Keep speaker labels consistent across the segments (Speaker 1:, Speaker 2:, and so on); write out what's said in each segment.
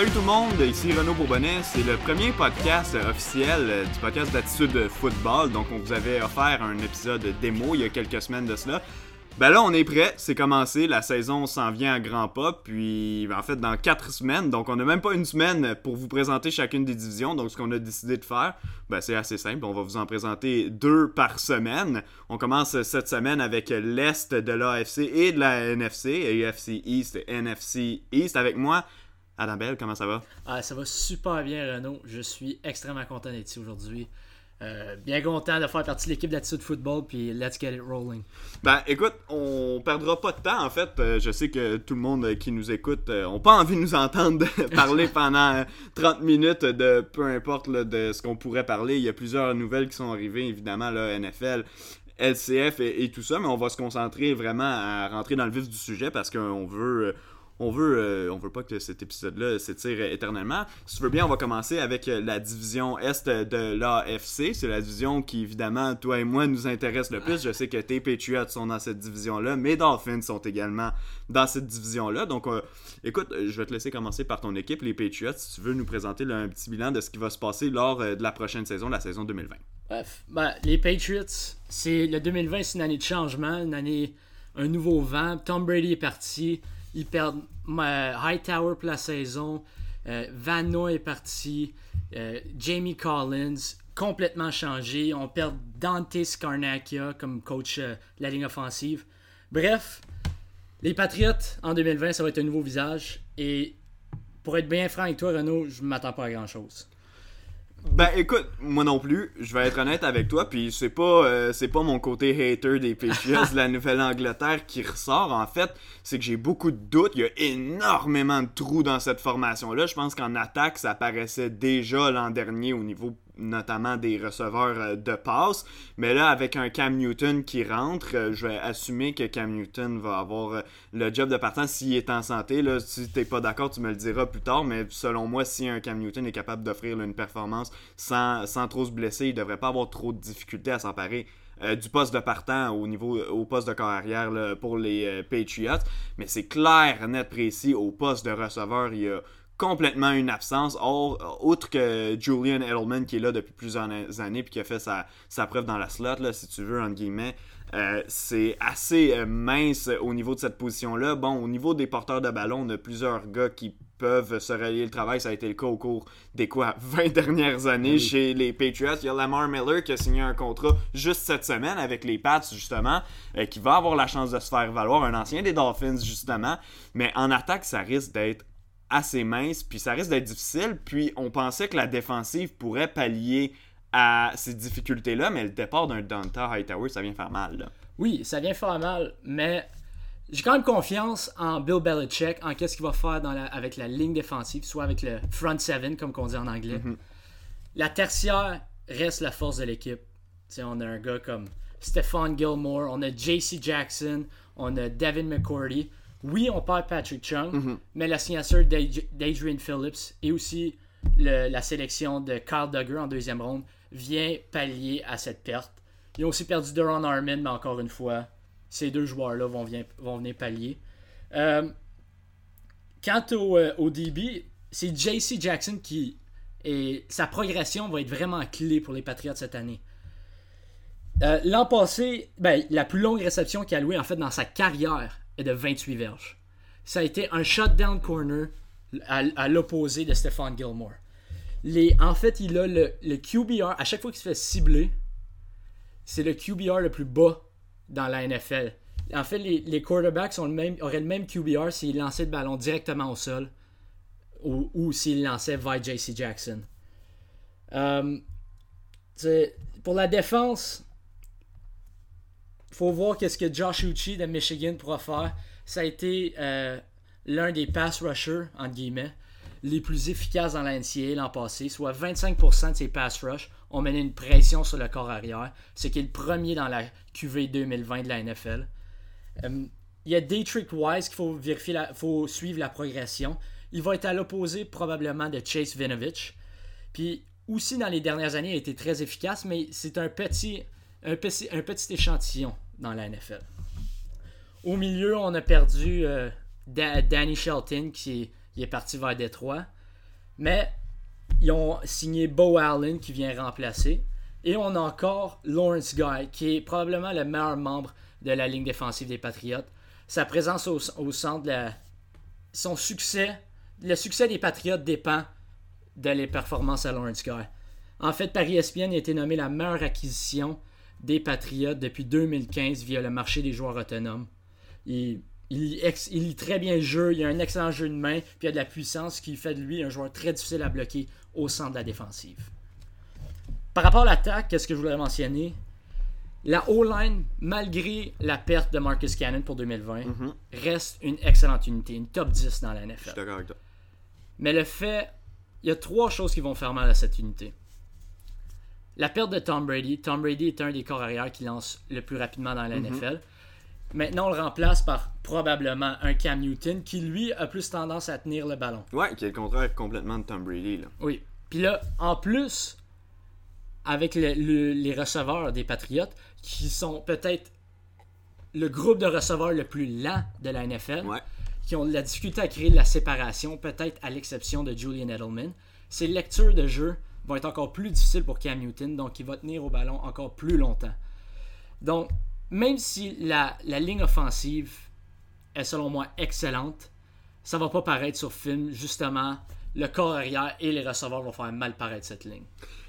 Speaker 1: Salut tout le monde, ici Renaud Bourbonnais. C'est le premier podcast officiel euh, du podcast d'attitude football. Donc, on vous avait offert un épisode démo il y a quelques semaines de cela. Ben là, on est prêt, c'est commencé, la saison s'en vient à grands pas, puis ben, en fait dans quatre semaines, donc on n'a même pas une semaine pour vous présenter chacune des divisions, donc ce qu'on a décidé de faire, ben, c'est assez simple, on va vous en présenter deux par semaine. On commence cette semaine avec l'Est de l'AFC et de la NFC, AFC East et NFC East avec moi. Adam Bell, comment ça va?
Speaker 2: Ah, ça va super bien, Renaud. Je suis extrêmement content d'être ici aujourd'hui. Euh, bien content de faire partie de l'équipe d'Attitude Football, puis let's get it rolling.
Speaker 1: Ben écoute, on perdra pas de temps en fait. Euh, je sais que tout le monde qui nous écoute n'a pas envie de nous entendre parler pendant 30 minutes de peu importe de ce qu'on pourrait parler. Il y a plusieurs nouvelles qui sont arrivées, évidemment, là, NFL. LCF et, et, tout ça, mais on va se concentrer vraiment à rentrer dans le vif du sujet parce qu'on veut, on veut, euh, on veut pas que cet épisode-là s'étire éternellement. Si tu veux bien, on va commencer avec euh, la division Est de l'AFC. C'est la division qui, évidemment, toi et moi, nous intéresse le plus. Je sais que tes Patriots sont dans cette division-là. Mes Dolphins sont également dans cette division-là. Donc, euh, écoute, je vais te laisser commencer par ton équipe, les Patriots, si tu veux nous présenter un petit bilan de ce qui va se passer lors de la prochaine saison, la saison 2020.
Speaker 2: Bref, ben, les Patriots, c'est le 2020, c'est une année de changement, une année, un nouveau vent. Tom Brady est parti. Ils perdent euh, Hightower pour la saison. Euh, est parti. Euh, Jamie Collins, complètement changé. On perd Dante Scarnacchia comme coach de la ligne offensive. Bref, les Patriots en 2020, ça va être un nouveau visage. Et pour être bien franc avec toi, Renaud, je ne m'attends pas à grand chose.
Speaker 1: Ben écoute, moi non plus, je vais être honnête avec toi, puis c'est pas euh, c'est pas mon côté hater des Patriots de la Nouvelle-Angleterre qui ressort en fait, c'est que j'ai beaucoup de doutes, il y a énormément de trous dans cette formation là, je pense qu'en attaque ça apparaissait déjà l'an dernier au niveau notamment des receveurs euh, de passe. Mais là, avec un Cam Newton qui rentre, euh, je vais assumer que Cam Newton va avoir euh, le job de partant s'il est en santé. Là, si t'es pas d'accord, tu me le diras plus tard. Mais selon moi, si un Cam Newton est capable d'offrir une performance sans, trop se blesser, il devrait pas avoir trop de difficultés à s'emparer du poste de partant au niveau au poste de carrière pour les Patriots. Mais c'est clair, net, précis, au poste de receveur, il y a complètement une absence. Or, outre que Julian Edelman qui est là depuis plusieurs années puis qui a fait sa, preuve dans la slot, là, si tu veux, entre guillemets, euh, c'est assez euh, mince au niveau de cette position-là. Bon, au niveau des porteurs de ballon, on a plusieurs gars qui peuvent se relier le travail. Ça a été le cas au cours des quoi? 20 dernières années chez les Patriots. Il y a Lamar Miller qui a signé un contrat juste cette semaine avec les Pats, justement, euh, qui va avoir la chance de se faire valoir. Un ancien des Dolphins, justement. Mais en attaque, ça risque d'être assez mince, puis ça risque d'être difficile. Puis on pensait que la défensive pourrait pallier à ces difficultés-là, mais le départ d'un Dante Hightower, ça vient faire mal. Là.
Speaker 2: Oui, ça vient faire mal, mais j'ai quand même confiance en Bill Belichick, en qu'est-ce qu'il va faire dans la, avec la ligne défensive, soit avec le front seven, comme on dit en anglais. Mm-hmm. La tertiaire reste la force de l'équipe. on a un gars comme Stephon Gilmore, on a JC Jackson, on a Devin McCourty oui, on perd Patrick Chung, mhm. mais la signature d'Adrian Phillips et aussi la sélection de Carl Duggar en deuxième ronde vient pallier à cette perte. Ils ont aussi perdu Duran Armin, mais encore une fois, ces deux joueurs-là vont, vont, venir pallier. Euh, quant au, euh, au DB, c'est JC Jackson qui. Et sa progression va être vraiment clé pour les Patriots cette année. Euh, l'an passé, ben, la plus longue réception qu'il a louée en fait dans sa carrière de 28 verges. Ça a été un shutdown corner à, l'opposé de Stephon Gilmore. En fait, il a le, QBR, à chaque fois qu'il se fait cibler, c'est le QBR le plus bas dans la NFL. En fait, les, quarterbacks ont le même, auraient le même QBR s'ils lançaient le ballon directement au sol ou, ou s'ils lançaient via JC Jackson. Euh, pour la défense, faut voir qu'est-ce que Josh Uchi de Michigan pourra faire. Ça a été euh, l'un des pass rushers, entre guillemets, les plus efficaces dans la NCAA l'an passé. Soit 25% de ses pass rush ont mené une pression sur le corps arrière, ce qui est le premier dans la QV 2020 de la NFL. Euh, il y a Daytrick Wise qu'il faut vérifier, faut suivre la progression. Il va être à l'opposé probablement de Chase Vinovich. Puis aussi dans les dernières années, il a été très efficace, mais c'est un petit un petit, échantillon dans la NFL. Au milieu, on a perdu euh, Danny Shelton qui est, parti vers Détroit. Mais ils ont signé Bo Allen qui vient remplacer. Et on a encore Lawrence Guy, qui est probablement le meilleur membre de la ligne défensive des Patriotes. Sa présence au, centre son succès, le succès des Patriotes dépend de les performances à Lawrence Guy. En fait, Paris ESPN a été nommé la meilleure acquisition des Patriotes depuis 2015 via le marché des joueurs autonomes. Il, il, lit très bien le jeu, il a un excellent jeu de main, puis il a de la puissance qui fait de lui un joueur très difficile à bloquer au centre de la défensive. Par rapport à l'attaque, qu'est-ce que je voulais mentionner? La O-line, malgré la perte de Marcus Cannon pour 2020,
Speaker 1: Mhm.
Speaker 2: reste une excellente unité, une top 10 dans la
Speaker 1: Je suis
Speaker 2: NFL.
Speaker 1: d'accord avec toi.
Speaker 2: Mais le fait, il y a trois choses qui vont faire mal à cette unité. La perte de Tom Brady. Tom Brady est un des corps arrière qui lance le plus rapidement dans la NFL. Maintenant, on le remplace par probablement un Cam Newton qui, lui, a plus tendance à tenir le ballon.
Speaker 1: Ouais, qui est le contraire complètement de Tom Brady. Là.
Speaker 2: Oui. Puis là, en plus, avec le- le- les receveurs des Patriotes, qui sont peut-être le groupe de receveurs le plus lent de la NFL,
Speaker 1: Ouais.
Speaker 2: qui ont de la difficulté à créer de la séparation, peut-être à l'exception de Julian Edelman, ces lectures de jeu vont être encore plus difficiles pour Cam Newton, donc il va tenir au ballon encore plus longtemps. Donc, même si la, la ligne offensive est selon moi excellente, ça va pas paraître sur film, justement, le corps arrière et les receveurs vont faire mal paraître cette ligne.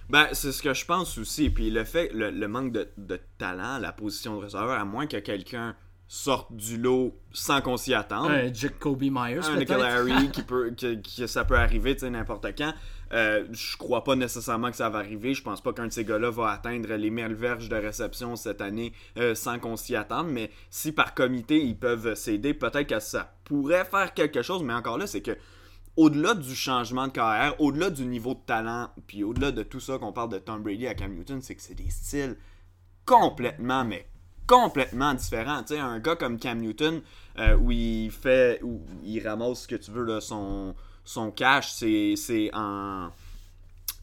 Speaker 1: Ben, c'est ce que je pense aussi. Puis le fait, le, le manque de, de talent, la position de receveur, à moins que quelqu'un sorte du lot sans qu'on s'y attende.
Speaker 2: Un Jacoby Myers,
Speaker 1: un
Speaker 2: peut-être.
Speaker 1: Harry qui peut que, que ça peut arriver n'importe quand euh, je crois pas nécessairement que ça va arriver. Je pense pas qu'un de ces gars-là va atteindre les 1000 verges de réception cette année euh, sans qu'on s'y attende. Mais si par comité ils peuvent s'aider peut-être que ça pourrait faire quelque chose. Mais encore là c'est que au-delà du changement de carrière, au-delà du niveau de talent, puis au-delà de tout ça qu'on parle de Tom Brady à Cam Newton, c'est que c'est des styles complètement, mais complètement différents. Tu sais, un gars comme Cam Newton, euh, où il fait, où il ramasse ce que tu veux, là, son, son cash, c'est en,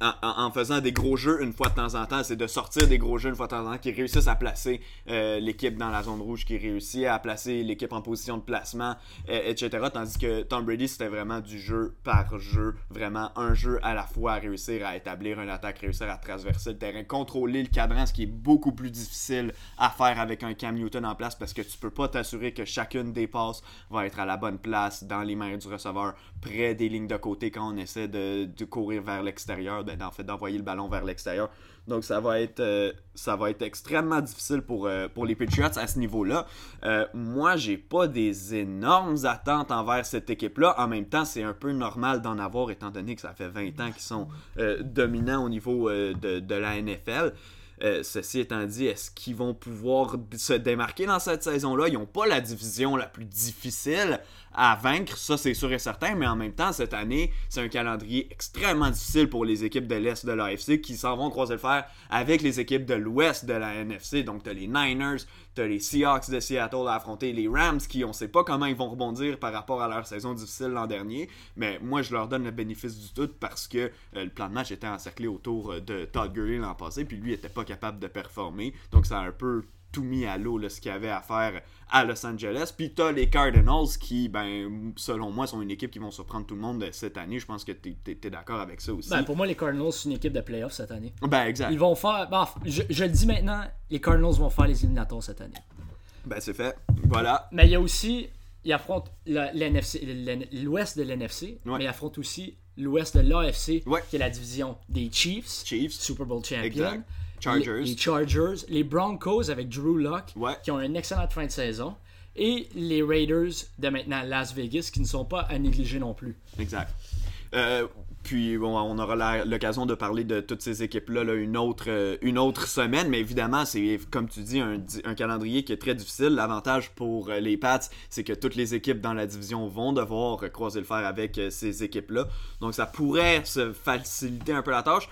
Speaker 1: en, faisant des gros jeux une fois de temps en temps, c'est de sortir des gros jeux une fois de temps en temps, qui réussissent à placer euh, l'équipe dans la zone rouge, qui réussit à placer l'équipe en position de placement, euh, etc. Tandis que Tom Brady, c'était vraiment du jeu par jeu, vraiment un jeu à la fois, à réussir à établir une attaque, réussir à traverser le terrain, contrôler le cadran, ce qui est beaucoup plus difficile à faire avec un Cam Newton en place parce que tu peux pas t'assurer que chacune des passes va être à la bonne place, dans les mains du receveur, près des lignes de côté quand on essaie de courir vers l'extérieur, ben, d'envoyer le ballon vers l'extérieur. Donc ça va être euh, ça va être extrêmement difficile pour, euh, pour les Patriots à ce niveau-là. Euh, moi, j'ai pas des énormes attentes envers cette équipe-là. En même temps, c'est un peu normal d'en avoir étant donné que ça fait 20 ans qu'ils sont euh, dominants au niveau de, la NFL. Ceci étant dit, est-ce qu'ils vont pouvoir se démarquer dans cette saison-là? Ils n'ont pas la division la plus difficile à vaincre, ça c'est sûr et certain, mais en même temps, cette année, c'est un calendrier extrêmement difficile pour les équipes de l'Est de l'AFC qui s'en vont croiser le fer avec les équipes de l'Ouest de la NFC. Donc, tu les Niners, tu les Seahawks de Seattle à affronter, les Rams qui, on sait pas comment ils vont rebondir par rapport à leur saison difficile l'an dernier, mais moi, je leur donne le bénéfice du doute parce que euh, le plan de match était encerclé autour euh, de Todd Gurley l'an passé, puis lui était pas capable de performer. Donc, ça a un peu tout mis à l'eau ce qu'il y avait à faire à Los Angeles. Puis t'as les Cardinals qui, ben, selon moi, sont une équipe qui vont surprendre tout le monde cette année. Je pense que t'es es, d'accord avec ça aussi.
Speaker 2: Ben, pour moi, les Cardinals, c'est une équipe de playoffs cette année.
Speaker 1: Ben, exact.
Speaker 2: Ils vont faire. ben, je, je le dis maintenant, les Cardinals vont faire les éliminatoires cette année.
Speaker 1: Ben, c'est fait. Voilà.
Speaker 2: Mais il y a aussi. Ils affrontent l'ouest de l'NFC,
Speaker 1: Ouais.
Speaker 2: mais ils affrontent aussi l'ouest de l'AFC,
Speaker 1: Ouais.
Speaker 2: qui est la division des Chiefs,
Speaker 1: Chiefs.
Speaker 2: Super Bowl champion.
Speaker 1: Exact. Chargers.
Speaker 2: Les, les Chargers, les Broncos avec Drew Lock,
Speaker 1: Ouais.
Speaker 2: qui ont une excellente fin de saison, et les Raiders de maintenant Las Vegas, qui ne sont pas à négliger non plus.
Speaker 1: Exact. Euh, puis bon, on aura l'occasion de parler de toutes ces équipes-là là, une, autre, euh, une autre semaine, mais évidemment, c'est comme tu dis, un, calendrier qui est très difficile. L'avantage pour euh, les Pats, c'est que toutes les équipes dans la division vont devoir croiser le fer avec ces équipes-là. Donc ça pourrait se faciliter un peu la tâche.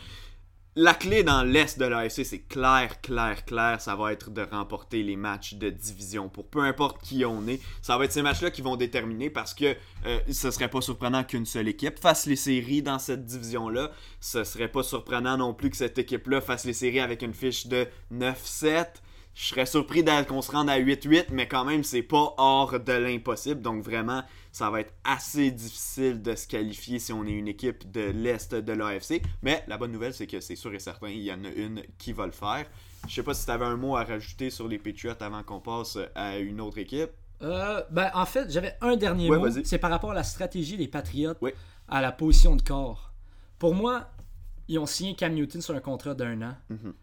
Speaker 1: La clé dans l'Est de l'AFC, c'est clair, clair, clair, ça va être de remporter les matchs de division. Pour peu importe qui on est, ça va être ces matchs-là qui vont déterminer parce que euh, ce serait pas surprenant qu'une seule équipe fasse les séries dans cette division-là. Ce serait pas surprenant non plus que cette équipe-là fasse les séries avec une fiche de 9-7. Je serais surpris qu'on se rende à 8-8, mais quand même, c'est pas hors de l'impossible. Donc vraiment, ça va être assez difficile de se qualifier si on est une équipe de l'Est de l'AFC. Mais la bonne nouvelle, c'est que c'est sûr et certain, il y en a une qui va le faire. Je sais pas si tu avais un mot à rajouter sur les Patriots avant qu'on passe à une autre équipe.
Speaker 2: Euh, ben, en fait, j'avais un dernier
Speaker 1: Ouais,
Speaker 2: mot. C'est par rapport à la stratégie des Patriots
Speaker 1: Oui.
Speaker 2: à la position de corps. Pour moi, ils ont signé Cam Newton sur un contrat d'un an.
Speaker 1: Mhm.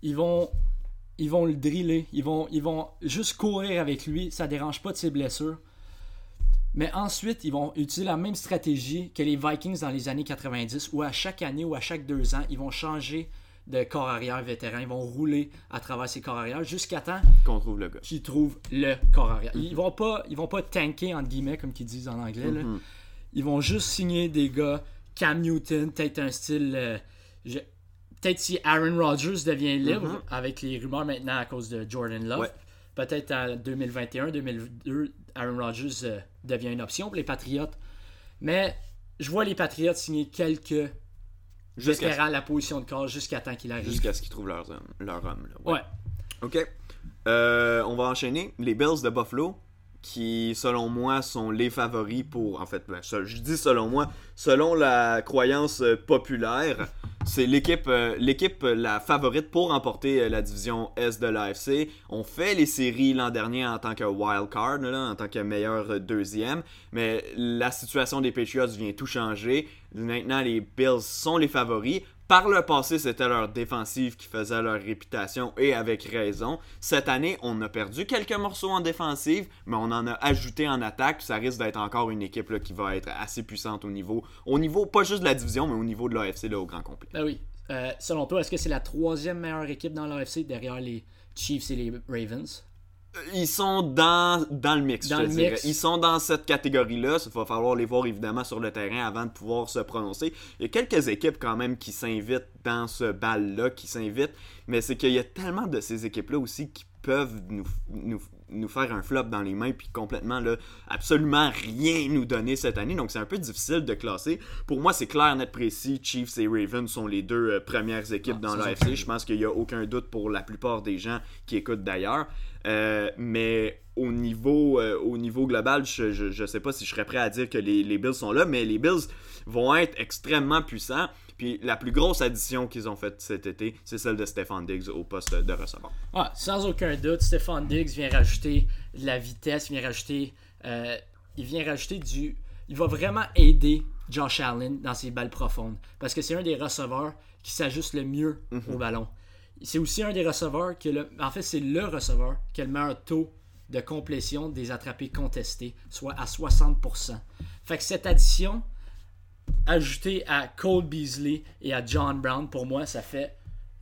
Speaker 2: Ils vont ils vont le driller. Ils vont, ils vont juste courir avec lui. Ça dérange pas de ses blessures. Mais ensuite, ils vont utiliser la même stratégie que les Vikings dans les années 90, où à chaque année ou à chaque deux ans, ils vont changer de corps arrière vétéran. Ils vont rouler à travers ces corps arrière jusqu'à temps
Speaker 1: Qu'on trouve le gars.
Speaker 2: qu'ils trouvent le corps arrière. Ils vont pas, ils vont pas tanker entre guillemets comme qu'ils disent en anglais. là.
Speaker 1: Mhm.
Speaker 2: Ils vont juste signer des gars Cam Newton, peut-être un style. euh, je- Peut-être si Aaron Rodgers devient libre
Speaker 1: Mhm.
Speaker 2: avec les rumeurs maintenant à cause de Jordan Love.
Speaker 1: Ouais.
Speaker 2: Peut-être en 2021-2022, Aaron Rodgers euh, devient une option pour les Patriots. Mais je vois les Patriots signer quelques
Speaker 1: Jusqu'à
Speaker 2: vétérans à la position de corps jusqu'à temps qu'il arrive.
Speaker 1: jusqu'à ce qu'ils trouvent leur homme. Leur homme là.
Speaker 2: Ouais.
Speaker 1: Ok. Euh, on va enchaîner. Les Bills de Buffalo, qui selon moi sont les favoris pour. En fait, ben, je dis selon moi, selon la croyance euh, populaire, c'est l'équipe euh, l'équipe euh, la favorite pour remporter la division S de l'AFC. On fait les séries l'an dernier en tant que wild card, en tant que meilleur deuxième, mais la situation des Patriots vient tout changer. Maintenant, les Bills sont les favoris. Par le passé, c'était leur défensive qui faisait leur réputation et avec raison. Cette année, on a perdu quelques morceaux en défensive, mais on en a ajouté en attaque. Ça risque d'être encore une équipe qui va être assez puissante au niveau, au niveau pas juste de la division, mais au niveau de l'AFC au grand complet.
Speaker 2: Ben oui. Euh, selon toi, est-ce que c'est la troisième meilleure équipe dans l'AFC derrière les Chiefs et les Ravens?
Speaker 1: Ils sont dans, dans le mix,
Speaker 2: Dans
Speaker 1: je te dirais.
Speaker 2: mix.
Speaker 1: Ils sont dans cette catégorie-là. Il va falloir les voir évidemment sur le terrain avant de pouvoir se prononcer. Il y a quelques équipes quand même qui s'invitent dans ce bal-là, qui s'invitent. Mais c'est qu'il y a tellement de ces équipes-là aussi qui peuvent nous, nous, nous faire un flop dans les mains puis complètement là, absolument rien nous donner cette année. Donc c'est un peu difficile de classer. Pour moi, c'est clair, net précis. Chiefs et Ravens sont les deux euh, premières équipes
Speaker 2: Ah,
Speaker 1: dans l'AFC. Je pense qu'il n'y a aucun doute pour la plupart des gens qui écoutent d'ailleurs. Euh, mais au niveau, euh, au niveau global, je, je sais pas si je serais prêt à dire que les, les Bills sont là, mais les Bills vont être extrêmement puissants. Puis la plus grosse addition qu'ils ont faite cet été, c'est celle de Stefan Diggs au poste de receveur.
Speaker 2: Ah, sans aucun doute, Stephon Diggs vient rajouter de la vitesse, vient rajouter. euh, il vient rajouter du. Il va vraiment aider Josh Allen dans ses balles profondes. Parce que c'est un des receveurs qui s'ajuste le mieux au ballon. C'est aussi un des receveurs que le. En fait, c'est le receveur qui a le meilleur taux de complétion des attrapés contestés, soit à 60%. Fait que cette addition, ajoutée à Cole Beasley et à John Brown, pour moi, ça fait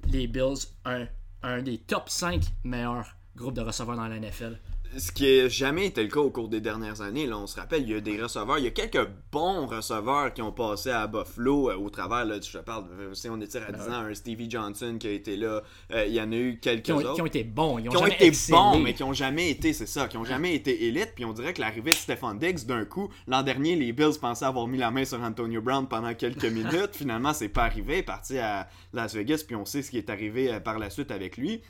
Speaker 2: les Bills un, un des top 5 meilleurs groupes de receveurs dans la NFL.
Speaker 1: Ce qui n'a jamais été le cas au cours des dernières années. Là, on se rappelle, il y a des receveurs, il y a quelques bons receveurs qui ont passé à Buffalo euh, au travers, là, je te parle, euh, si on étire à 10 ans, un Stevie Johnson qui a été là, euh, il y en a eu quelques
Speaker 2: Qui ont,
Speaker 1: autres.
Speaker 2: qui ont été bons. Ils ont,
Speaker 1: qui ont été
Speaker 2: excellé.
Speaker 1: bons, mais qui ont jamais été, c'est ça, qui ont jamais été élites. Puis on dirait que l'arrivée de Stephon Diggs, d'un coup, l'an dernier, les Bills pensaient avoir mis la main sur Antonio Brown pendant quelques minutes. Finalement, c'est pas arrivé. Il est parti à Las Vegas, puis on sait ce qui est arrivé euh, par la suite avec lui.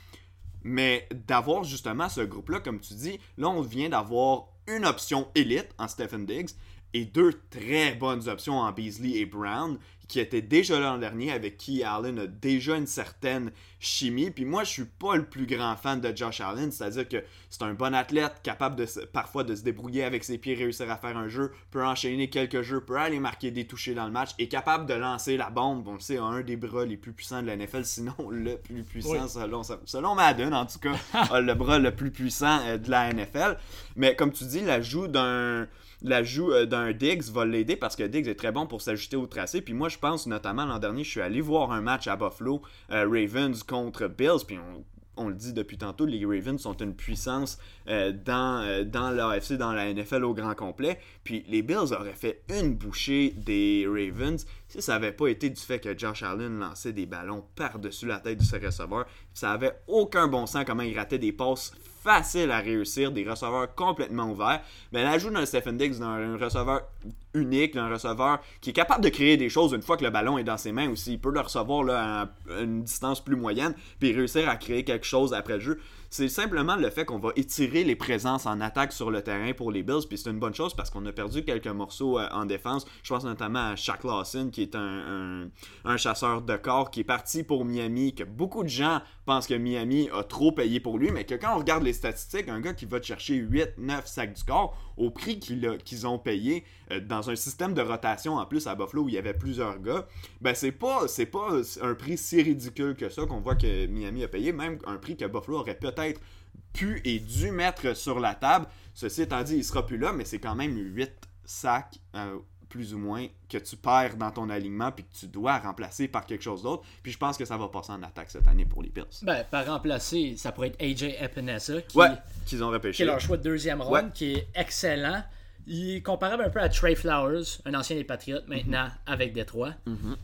Speaker 1: Mais d'avoir justement ce groupe-là, comme tu dis, là, on vient d'avoir une option élite en Stephen Diggs et deux très bonnes options en Beasley et Brown qui étaient déjà là l'an dernier, avec qui Allen a déjà une certaine chimie. Puis moi, je suis pas le plus grand fan de Josh Allen, c'est-à-dire que c'est un bon athlète, capable de parfois de se débrouiller avec ses pieds, réussir à faire un jeu, peut enchaîner quelques jeux, peut aller marquer des touchés dans le match, est capable de lancer la bombe. On le sait, a un des bras les plus puissants de la NFL, sinon le plus puissant
Speaker 2: Oui.
Speaker 1: selon, selon Madden, en tout cas, le bras le plus puissant euh, de la NFL. Mais comme tu dis, l'ajout d'un l'ajout euh, d'un Diggs va l'aider parce que Diggs est très bon pour s'ajuster au tracé. Puis moi, je pense notamment l'an dernier, je suis allé voir un match à Buffalo, euh, Ravens contre Bills, puis on, le dit depuis tantôt, les Ravens sont une puissance euh, dans, dans l'AFC, dans la NFL au grand complet. Puis les Bills auraient fait une bouchée des Ravens si ça n'avait pas été du fait que Josh Allen lançait des ballons par-dessus la tête de ses receveurs. Ça avait aucun bon sens comment il ratait des passes faciles à réussir, des receveurs complètement ouverts. Mais l'ajout d'un Stephen Diggs, d'un receveur unique, d'un receveur qui est capable de créer des choses une fois que le ballon est dans ses mains aussi. Il peut le recevoir à une distance plus moyenne, puis réussir à créer quelque chose après le jeu. C'est simplement le fait qu'on va étirer les présences en attaque sur le terrain pour les Bills, puis c'est une bonne chose parce qu'on a perdu quelques morceaux euh, en défense. Je pense notamment à Shaq Lawson, qui est un, chasseur de corps, qui est parti pour Miami, que beaucoup de gens pensent que Miami a trop payé pour lui, mais que quand on regarde les statistiques, un gars qui va chercher 8, 9 sacs du corps, au prix qu'ils ont payé, euh, dans un système de rotation en plus à Buffalo où il y avait plusieurs gars, ben c'est pas, pas un prix si ridicule que ça qu'on voit que Miami a payé, même un prix que Buffalo aurait peut-être pu et dû mettre sur la table. Ceci étant dit, il sera plus là, mais c'est quand même 8 sacs, euh, plus ou moins, que tu perds dans ton alignement puis que tu dois remplacer par quelque chose d'autre. Puis je pense que ça va passer en attaque cette année pour les Bills.
Speaker 2: Ben, par remplacer, ça pourrait être AJ Epinesa, qui,
Speaker 1: qu'ils ont repêché.
Speaker 2: qui est leur choix de deuxième ronde, qui est excellent. Il est comparable un peu à Trey Flowers, un ancien des Patriots, maintenant mhm. avec Détroit. Mhm.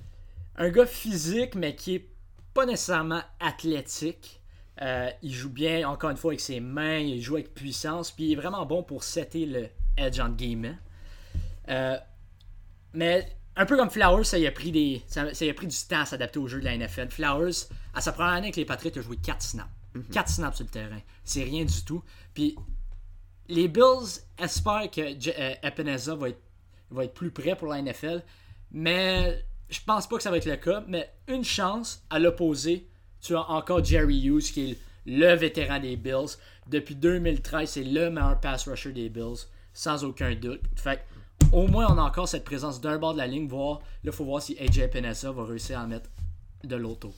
Speaker 2: Un gars physique, mais qui est pas nécessairement athlétique. Euh, il joue bien, encore une fois, avec ses mains, il joue avec puissance, puis il est vraiment bon pour setter le edge en game. Euh, mais un peu comme Flowers, ça y a pris, des, ça, a pris du temps à s'adapter au jeu de la NFL. Flowers, à sa première année avec les Patriots, a joué 4 snaps. 4 mhm. snaps sur le terrain. C'est rien du tout. Puis les Bills espèrent que euh, Epinesa va être, va être plus prêt pour la NFL, mais je pense pas que ça va être le cas. Mais une chance, à l'opposé, tu as encore Jerry Hughes, qui est le vétéran des Bills. Depuis 2013, c'est le meilleur pass rusher des Bills, sans aucun doute. Fait au moins, on a encore cette présence d'un bord de la ligne. Voir, là, faut voir si AJ Penessa va réussir à en mettre de l'autre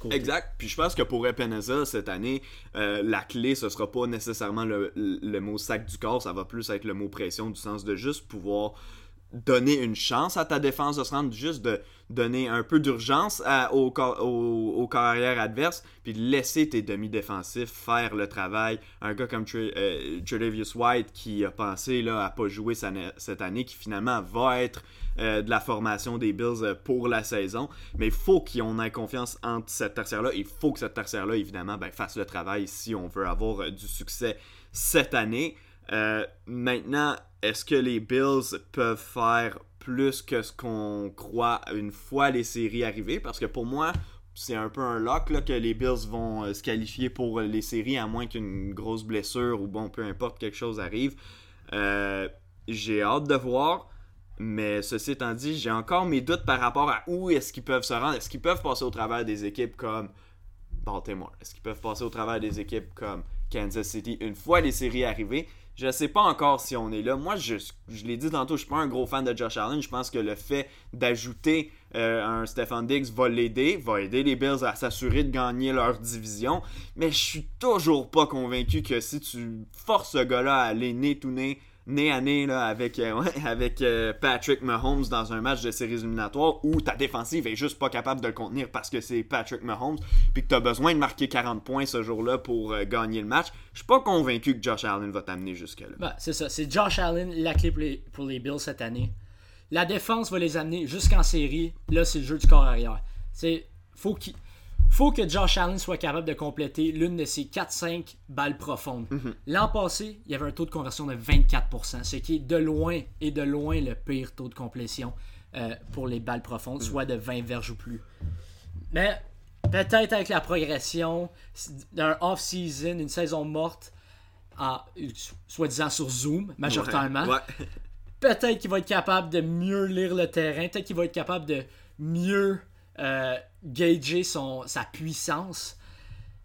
Speaker 2: côté.
Speaker 1: Exact. Puis je pense que pour Epinesa, cette année, euh, la clé, ce sera pas nécessairement le, le, mot sac du corps, ça va plus être le mot pression, du sens de juste pouvoir donner une chance à ta défense de se rendre, juste de donner un peu d'urgence aux, aux, carrières adverses, puis laisser tes demi-défensifs faire le travail. Un gars comme euh, White qui a pensé là, à pas jouer cette année, qui finalement va être euh, de la formation des Bills euh, pour la saison. Mais il faut qu'on ait confiance entre cette tertiaire-là. Il faut que cette tertiaire-là, évidemment, ben, fasse le travail si on veut avoir du succès cette année. maintenant, est-ce que les Bills peuvent faire plus que ce qu'on croit une fois les séries arrivées? Parce que pour moi, c'est un peu un lock que les Bills vont euh, se qualifier pour les séries à moins qu'une grosse blessure ou bon, peu importe, quelque chose arrive. Euh, j'ai hâte de voir. Mais ceci étant dit, j'ai encore mes doutes par rapport à où est-ce qu'ils peuvent se rendre. Est-ce qu'ils peuvent passer au travers des équipes comme Baltimore? Est-ce qu'ils peuvent passer au travers des équipes comme Kansas City une fois les séries arrivées? Je sais pas encore si on est là. Moi, je, je l'ai dit tantôt, je suis pas un gros fan de Josh Allen. Je pense que le fait d'ajouter euh, un Stefan Diggs va l'aider, va aider les Bills à s'assurer de gagner leur division. Mais je suis toujours pas convaincu que si tu forces ce gars-là à aller nez tout nez nez à nez là, avec, euh, avec euh, Patrick Mahomes dans un match de séries éliminatoires où ta défensive est juste pas capable de le contenir parce que c'est Patrick Mahomes, puis que tu as besoin de marquer 40 points ce jour-là pour euh, gagner le match. Je suis pas convaincu que Josh Allen va t'amener jusque-là.
Speaker 2: Ben, c'est ça, c'est Josh Allen la clé pour les, Bills cette année. La défense va les amener jusqu'en série. Là, c'est le jeu du corps arrière. C'est faut qu'il faut que Josh Allen soit capable de compléter l'une de ses 4-5 balles profondes. Mhm. L'an passé, il y avait un taux de conversion de 24%, ce qui est de loin et de loin le pire taux de complétion euh, pour les balles profondes, mhm. soit de 20 verges ou plus. Mais peut-être avec la progression d'un off-season, une saison morte, soi-disant sur Zoom, majoritairement, peut-être qu'il va être capable de mieux lire le terrain, peut-être qu'il va être capable de mieux euh, gager son, sa puissance.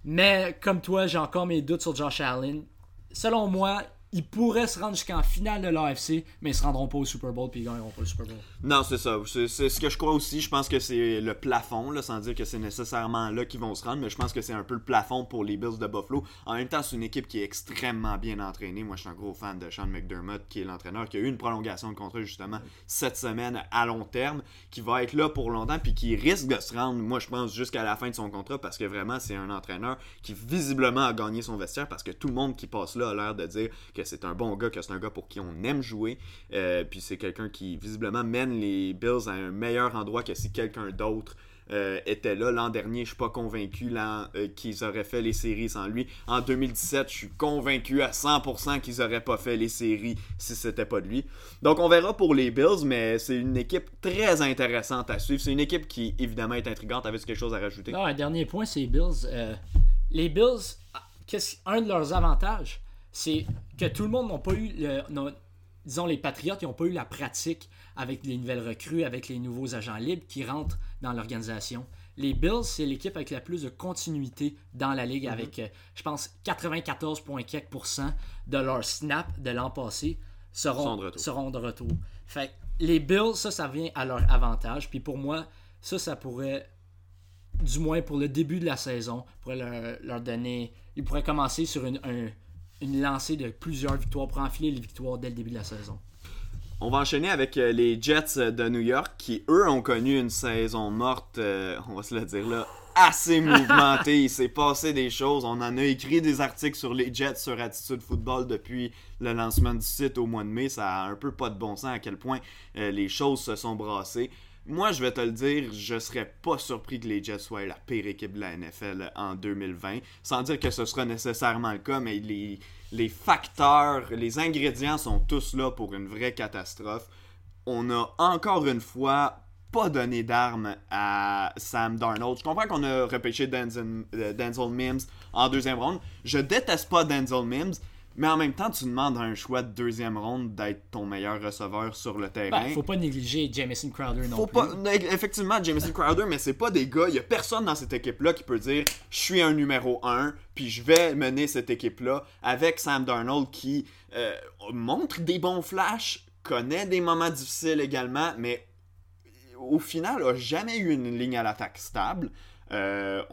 Speaker 2: Mais comme toi, j'ai encore mes doutes sur Josh Allen. Selon moi, ils pourraient se rendre jusqu'en finale de l'AFC, mais ils se rendront pas au Super Bowl puis ils gagneront pas le Super Bowl.
Speaker 1: Non, c'est ça. C'est ce que je crois aussi. Je pense que c'est le plafond, sans dire que c'est nécessairement là qu'ils vont se rendre, mais je pense que c'est un peu le plafond pour les Bills de Buffalo. En même temps, c'est une équipe qui est extrêmement bien entraînée. Moi, je suis un gros fan de Sean McDermott, qui est l'entraîneur, qui a eu une prolongation de contrat justement cette semaine à long terme, qui va être là pour longtemps, puis qui risque de se rendre, moi, je pense, jusqu'à la fin de son contrat, parce que vraiment, c'est un entraîneur qui visiblement a gagné son vestiaire, parce que tout le monde qui passe là a l'air de dire que c'est un bon gars, que c'est un gars pour qui on aime jouer. Euh, puis c'est quelqu'un qui visiblement mène les Bills à un meilleur endroit que si quelqu'un d'autre euh, était là. L'an dernier, je suis pas convaincu euh, qu'ils auraient fait les séries sans lui. En 2017, je suis convaincu à 100% qu'ils auraient pas fait les séries si c'était pas de lui. Donc on verra pour les Bills, mais c'est une équipe très intéressante à suivre. C'est une équipe qui évidemment est intrigante. avec quelque chose à rajouter?
Speaker 2: Non, un dernier point, c'est les Bills. les Bills un de leurs avantages, c'est que tout le monde n'a pas eu le, disons les Patriotes, n'ont pas eu la pratique avec les nouvelles recrues, avec les nouveaux agents libres qui rentrent dans l'organisation. Les Bills, c'est l'équipe avec la plus de continuité dans la ligue, mhm. avec, euh, je pense, 94,4% de leurs snaps de l'an passé seront, de seront de retour. Fait les Bills, ça, ça vient à leur avantage. Puis pour moi, ça, ça pourrait, du moins pour le début de la saison, pourrait leur, donner. Ils pourraient commencer sur une, une lancée de plusieurs victoires pour enfiler les victoires dès le début de la saison.
Speaker 1: On va enchaîner avec euh, les Jets euh, de New York qui, eux, ont connu une saison morte, euh, on va se le dire là, assez mouvementée. Il s'est passé des choses. On en a écrit des articles sur les Jets sur Attitude Football depuis le lancement du site au mois de mai. Ça a un peu pas de bon sens à quel point les choses se sont brassées. Moi, je vais te le dire, je serais pas surpris que les Jets soient la pire équipe de la NFL en 2020. Sans dire que ce sera nécessairement le cas, mais les, facteurs, les ingrédients sont tous là pour une vraie catastrophe. On a encore une fois pas donné d'armes à Sam Darnold. Je comprends qu'on a repêché Denzel, euh, Denzel Mims en deuxième ronde. Je déteste pas Denzel Mims, mais en même temps, tu demandes à un choix de deuxième ronde d'être ton meilleur receveur sur le terrain.
Speaker 2: Ben, faut pas négliger Jamison Crowder non
Speaker 1: faut
Speaker 2: plus.
Speaker 1: Pas, effectivement, Jamison Crowder, mais c'est pas des gars. Il y a personne dans cette équipe-là qui peut dire je suis un numéro 1, puis je vais mener cette équipe-là avec Sam Darnold qui euh, montre des bons flashs, connaît des moments difficiles également, mais au final, a jamais eu une ligne à l'attaque stable. Euh,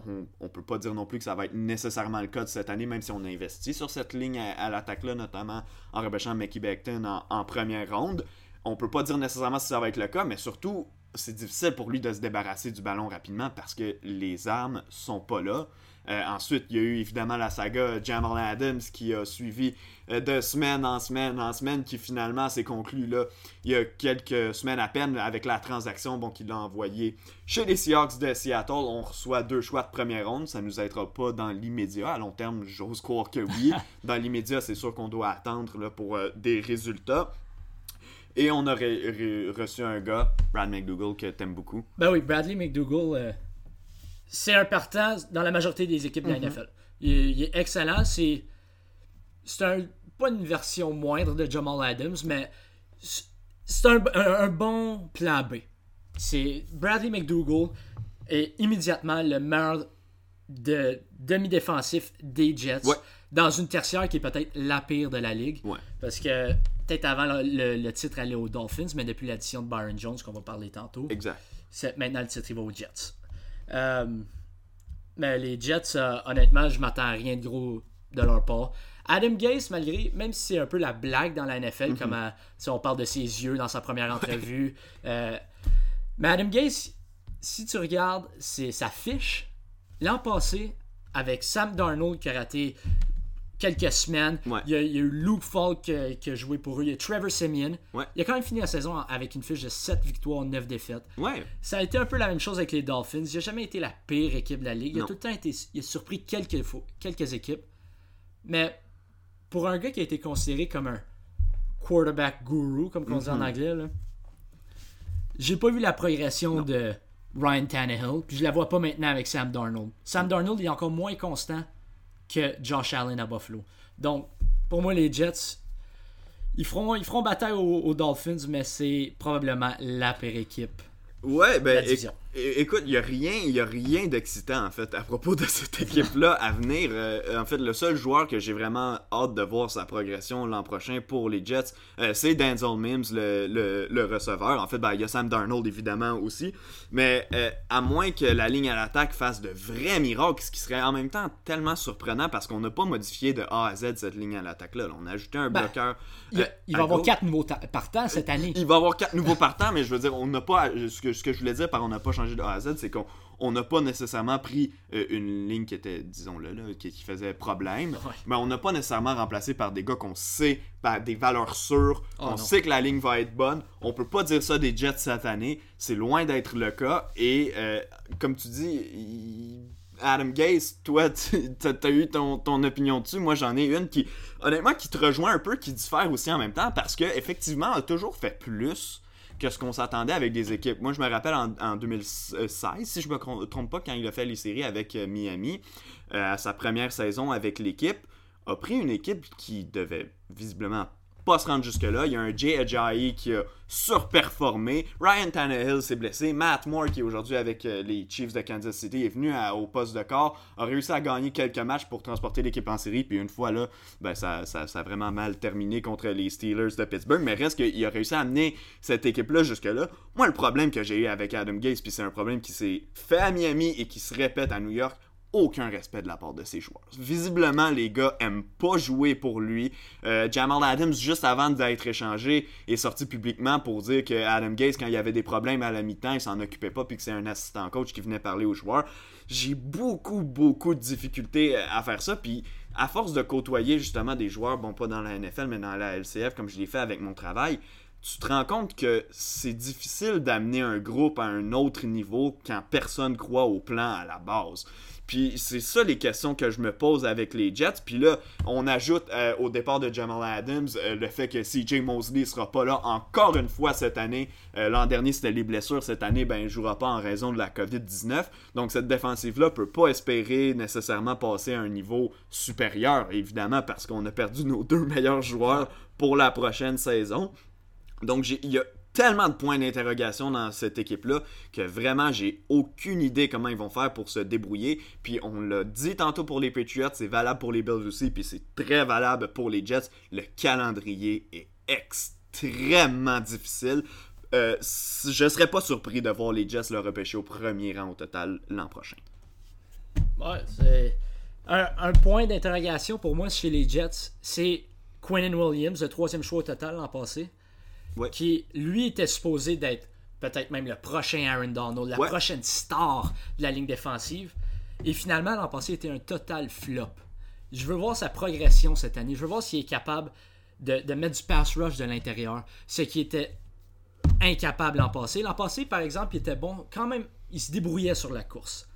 Speaker 1: on ne peut pas dire non plus que ça va être nécessairement le cas de cette année, même si on a investi sur cette ligne à, l'attaque-là, notamment en repêchant Mickey Beckton en, première ronde. On peut pas dire nécessairement si ça va être le cas, mais surtout, c'est difficile pour lui de se débarrasser du ballon rapidement parce que les armes sont pas là. Euh, ensuite, il y a eu évidemment la saga Jamal Adams qui a suivi euh, de semaine en semaine en semaine, qui finalement s'est conclu là, il y a quelques semaines à peine avec la transaction bon, qu'il a envoyée chez les Seahawks de Seattle. On reçoit deux choix de première ronde. Ça ne nous aidera pas dans l'immédiat. À long terme, j'ose croire que oui. dans l'immédiat, c'est sûr qu'on doit attendre là, pour euh, des résultats. Et on aurait reçu un gars, Brad McDougall, que t'aimes beaucoup.
Speaker 2: Ben oui, Bradley McDougall, c'est un partant dans la majorité des équipes de la mhm. NFL. Il, est excellent. C'est, c'est pas une version moindre de Jamal Adams, mais c'est un, bon plan B. C'est Bradley McDougall est immédiatement le meilleur de demi-défensif des Jets dans une tertiaire qui est peut-être la pire de la ligue. Parce que peut-être avant le, titre allait aux Dolphins, mais depuis l'addition de Byron Jones qu'on va parler tantôt,
Speaker 1: exact.
Speaker 2: maintenant le titre va aux Jets. Euh, mais les Jets, euh, honnêtement, je m'attends à rien de gros de leur part. Adam Gase, malgré, même si c'est un peu la blague dans la NFL, comme mhm. si on parle de ses yeux dans sa première entrevue. euh, mais Adam Gase, si tu regardes sa fiche, l'an passé, avec Sam Darnold qui a raté quelques semaines. Il, y a, eu Luke Falk qui, a joué pour eux. Il y a Trevor Simeon. Il a quand même fini la saison avec une fiche de 7 victoires, 9 défaites. Ça a été un peu la même chose avec les Dolphins. Il n'a jamais été la pire équipe de la ligue. Il a tout le temps été il a surpris quelques, quelques équipes. Mais pour un gars qui a été considéré comme un quarterback guru, comme on dit en mm-hmm. anglais, j'ai pas vu la progression de Ryan Tannehill. Puis je la vois pas maintenant avec Sam Darnold. Sam Darnold est encore moins constant que Josh Allen à Buffalo. Donc, pour moi, les Jets, ils feront, ils feront bataille aux, Dolphins, mais c'est probablement la pire équipe.
Speaker 1: Ouais, ben, écoute, il n'y a rien, y a rien d'excitant en fait à propos de cette équipe-là à venir. Euh, en fait, le seul joueur que j'ai vraiment hâte de voir sa progression l'an prochain pour les Jets, euh, c'est Denzel Mims, le, le, receveur. En fait, ben, il y a Sam Darnold évidemment aussi. Mais euh, à moins que la ligne à l'attaque fasse de vrais miracles, ce qui serait en même temps tellement surprenant parce qu'on n'a pas modifié de A à Z cette ligne à l'attaque-là. On a ajouté un ben, bloqueur.
Speaker 2: Il, va y avoir quatre nouveaux partants cette année.
Speaker 1: Il va y avoir quatre nouveaux partants, mais je veux dire, on n'a pas. Ce que, ce que je voulais dire par on n'a pas changé de A à Z, c'est qu'on n'a pas nécessairement pris euh, une ligne qui était, disons-le, là, qui, faisait problème, mais on n'a pas nécessairement remplacé par des gars qu'on sait, par des valeurs sûres, ah, on sait que la ligne va être bonne. On peut pas dire ça des Jets cette année, c'est loin d'être le cas. Et euh, comme tu dis, Adam Gase, toi, tu as eu ton, ton opinion dessus. Moi, j'en ai une qui, honnêtement, qui te rejoint un peu, qui diffère aussi en même temps, parce que effectivement, a toujours fait plus que ce qu'on s'attendait avec des équipes. Moi, je me rappelle en, 2016, si je me trompe pas, quand il a fait les séries avec euh, Miami, euh, à sa première saison avec l'équipe, a pris une équipe qui devait visiblement pas se rendre jusque-là. Il y a un Jay Ajayi qui a surperformé. Ryan Tannehill s'est blessé. Matt Moore, qui est aujourd'hui avec euh, les Chiefs de Kansas City, est venu au poste de corps, a réussi à gagner quelques matchs pour transporter l'équipe en série. Puis une fois là, ben, ça, ça, a vraiment mal terminé contre les Steelers de Pittsburgh. Mais reste qu'il a réussi à amener cette équipe-là jusque-là. Moi, le problème que j'ai eu avec Adam Gates, puis c'est un problème qui s'est fait à Miami et qui se répète à New York, aucun respect de la part de ses joueurs. Visiblement, les gars aiment pas jouer pour lui. Euh, Jamal Adams, juste avant d'être échangé, est sorti publiquement pour dire que Adam Gates, quand il y avait des problèmes à la mi-temps, il s'en occupait pas, puis que c'est un assistant coach qui venait parler aux joueurs. J'ai beaucoup, beaucoup de difficultés à faire ça, puis à force de côtoyer justement des joueurs, bon, pas dans la NFL, mais dans la LCF, comme je l'ai fait avec mon travail, tu te rends compte que c'est difficile d'amener un groupe à un autre niveau quand personne croit au plan à la base. Puis c'est ça les questions que je me pose avec les Jets. Puis là, on ajoute euh, au départ de Jamal Adams euh, le fait que CJ Mosley sera pas là encore une fois cette année. Euh, l'an dernier, c'était les blessures. Cette année, ben, il jouera pas en raison de la COVID-19. Donc cette défensive-là peut pas espérer nécessairement passer à un niveau supérieur, évidemment, parce qu'on a perdu nos deux meilleurs joueurs pour la prochaine saison. Donc, il y a tellement de points d'interrogation dans cette équipe-là que vraiment, j'ai aucune idée comment ils vont faire pour se débrouiller. Puis on l'a dit tantôt pour les Patriots, c'est valable pour les Bills aussi, puis c'est très valable pour les Jets. Le calendrier est extrêmement difficile. Euh, je serais pas surpris de voir les Jets le repêcher au premier rang au total l'an prochain.
Speaker 2: C'est. Un, point d'interrogation pour moi chez les Jets, c'est Quentin Williams, le troisième choix au total l'an passé qui lui était supposé d'être peut-être même le prochain Aaron Donald, la prochaine star de la ligne défensive. Et finalement, l'an passé était un total flop. Je veux voir sa progression cette année. Je veux voir s'il est capable de, mettre du pass rush de l'intérieur, ce qui était incapable l'an passé. L'an passé, par exemple, il était bon. Quand même, il se débrouillait sur la course.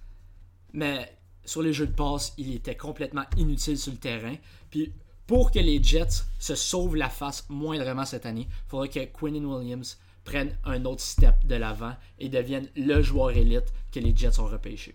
Speaker 2: Mais sur les jeux de passe, il était complètement inutile sur le terrain. Puis pour que les Jets se sauvent la face moindrement cette année, il faudrait que Quinn Williams prenne un autre step de l'avant et devienne le joueur élite que les Jets ont repêché.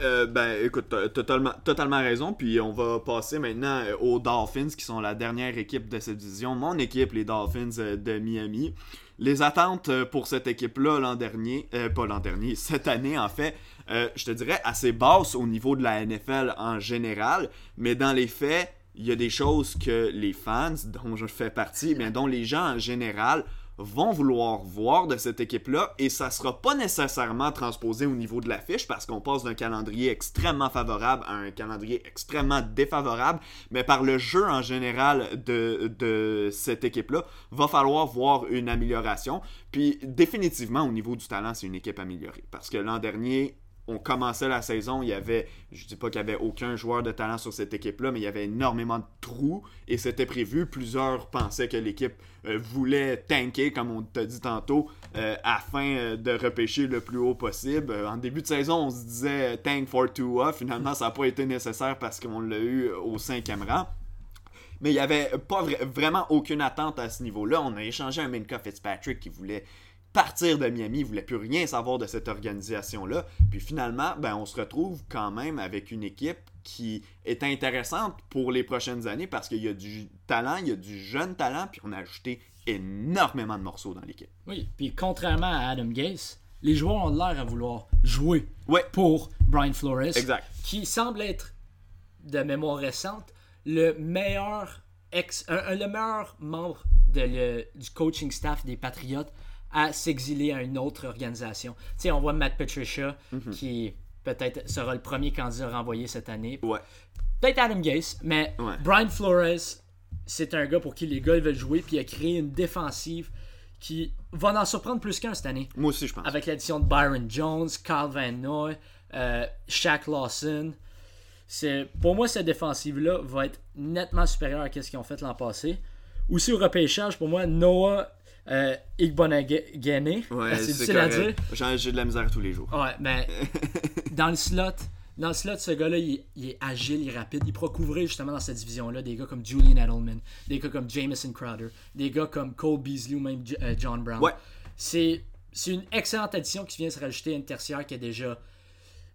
Speaker 1: Euh, ben écoute, totalement, totalement raison. Puis on va passer maintenant euh, aux Dolphins, qui sont la dernière équipe de cette division. Mon équipe, les Dolphins euh, de Miami. Les attentes pour cette équipe-là l'an dernier, pas l'an dernier, cette année en fait, je te dirais assez basses au niveau de la NFL en général. Mais dans les faits, il y a des choses que les fans, dont je fais partie, mais dont les gens en général vont vouloir voir de cette équipe-là et ça sera pas nécessairement transposé au niveau de l'affiche parce qu'on passe d'un calendrier extrêmement favorable à un calendrier extrêmement défavorable, mais par le jeu en général de, de cette équipe-là, va falloir voir une amélioration. Puis définitivement au niveau du talent, c'est une équipe améliorée parce que l'an dernier, on commençait la saison, il y avait, je dis pas qu'il y avait aucun joueur de talent sur cette équipe-là, mais il y avait énormément de trous et c'était prévu. Plusieurs pensaient que l'équipe euh, voulait tanker, comme on t'a dit tantôt, euh, afin euh, de repêcher le plus haut possible. en début de saison, on se disait tank for two off. Finalement, ça n'a pas été nécessaire parce qu'on l'a eu au cinquième rang. Mais il n'y avait pas vraiment aucune attente à ce niveau-là. On a échangé un Minka Fitzpatrick qui voulait partir de Miami, il voulait plus rien savoir de cette organisation-là. Puis finalement, ben, on se retrouve quand même avec une équipe qui est intéressante pour les prochaines années parce qu'il y a du talent, il y a du jeune talent, puis on a ajouté énormément de morceaux dans l'équipe.
Speaker 2: Oui, puis contrairement à Adam Gase, les joueurs ont l'air à vouloir jouer pour Brian Flores,
Speaker 1: exact.
Speaker 2: qui semble être, de mémoire récente, le meilleur ex, le meilleur membre de du coaching staff des Patriotes à s'exiler à une autre organisation. Tu sais, on voit Matt Patricia, mhm. qui peut-être sera le premier candidat renvoyé cette année.
Speaker 1: Ouais.
Speaker 2: Peut-être Adam Gase, mais Brian Flores, c'est un gars pour qui les gars veulent jouer, puis il a créé une défensive qui va en surprendre plus qu'un cette année.
Speaker 1: Moi aussi, je pense.
Speaker 2: Avec l'addition de Byron Jones, Carl Van Noy, euh, Shaq Lawson. Pour moi, cette défensive-là va être nettement supérieure à ce qu'ils ont fait l'an passé. Aussi au repêchage, pour moi, Noah euh, Igbonagene.
Speaker 1: Ouais, c'est difficile à dire. J'ai de la misère tous les jours.
Speaker 2: Ouais, mais dans le slot, dans le slot, ce gars-là, il, est agile, il est rapide. Il pourra couvrir justement dans cette division-là des gars comme Julian Edelman, des gars comme Jameson Crowder, des gars comme Cole Beasley ou même euh, John Brown.
Speaker 1: Ouais.
Speaker 2: c'est une excellente addition qui vient se rajouter à une tertiaire qui a déjà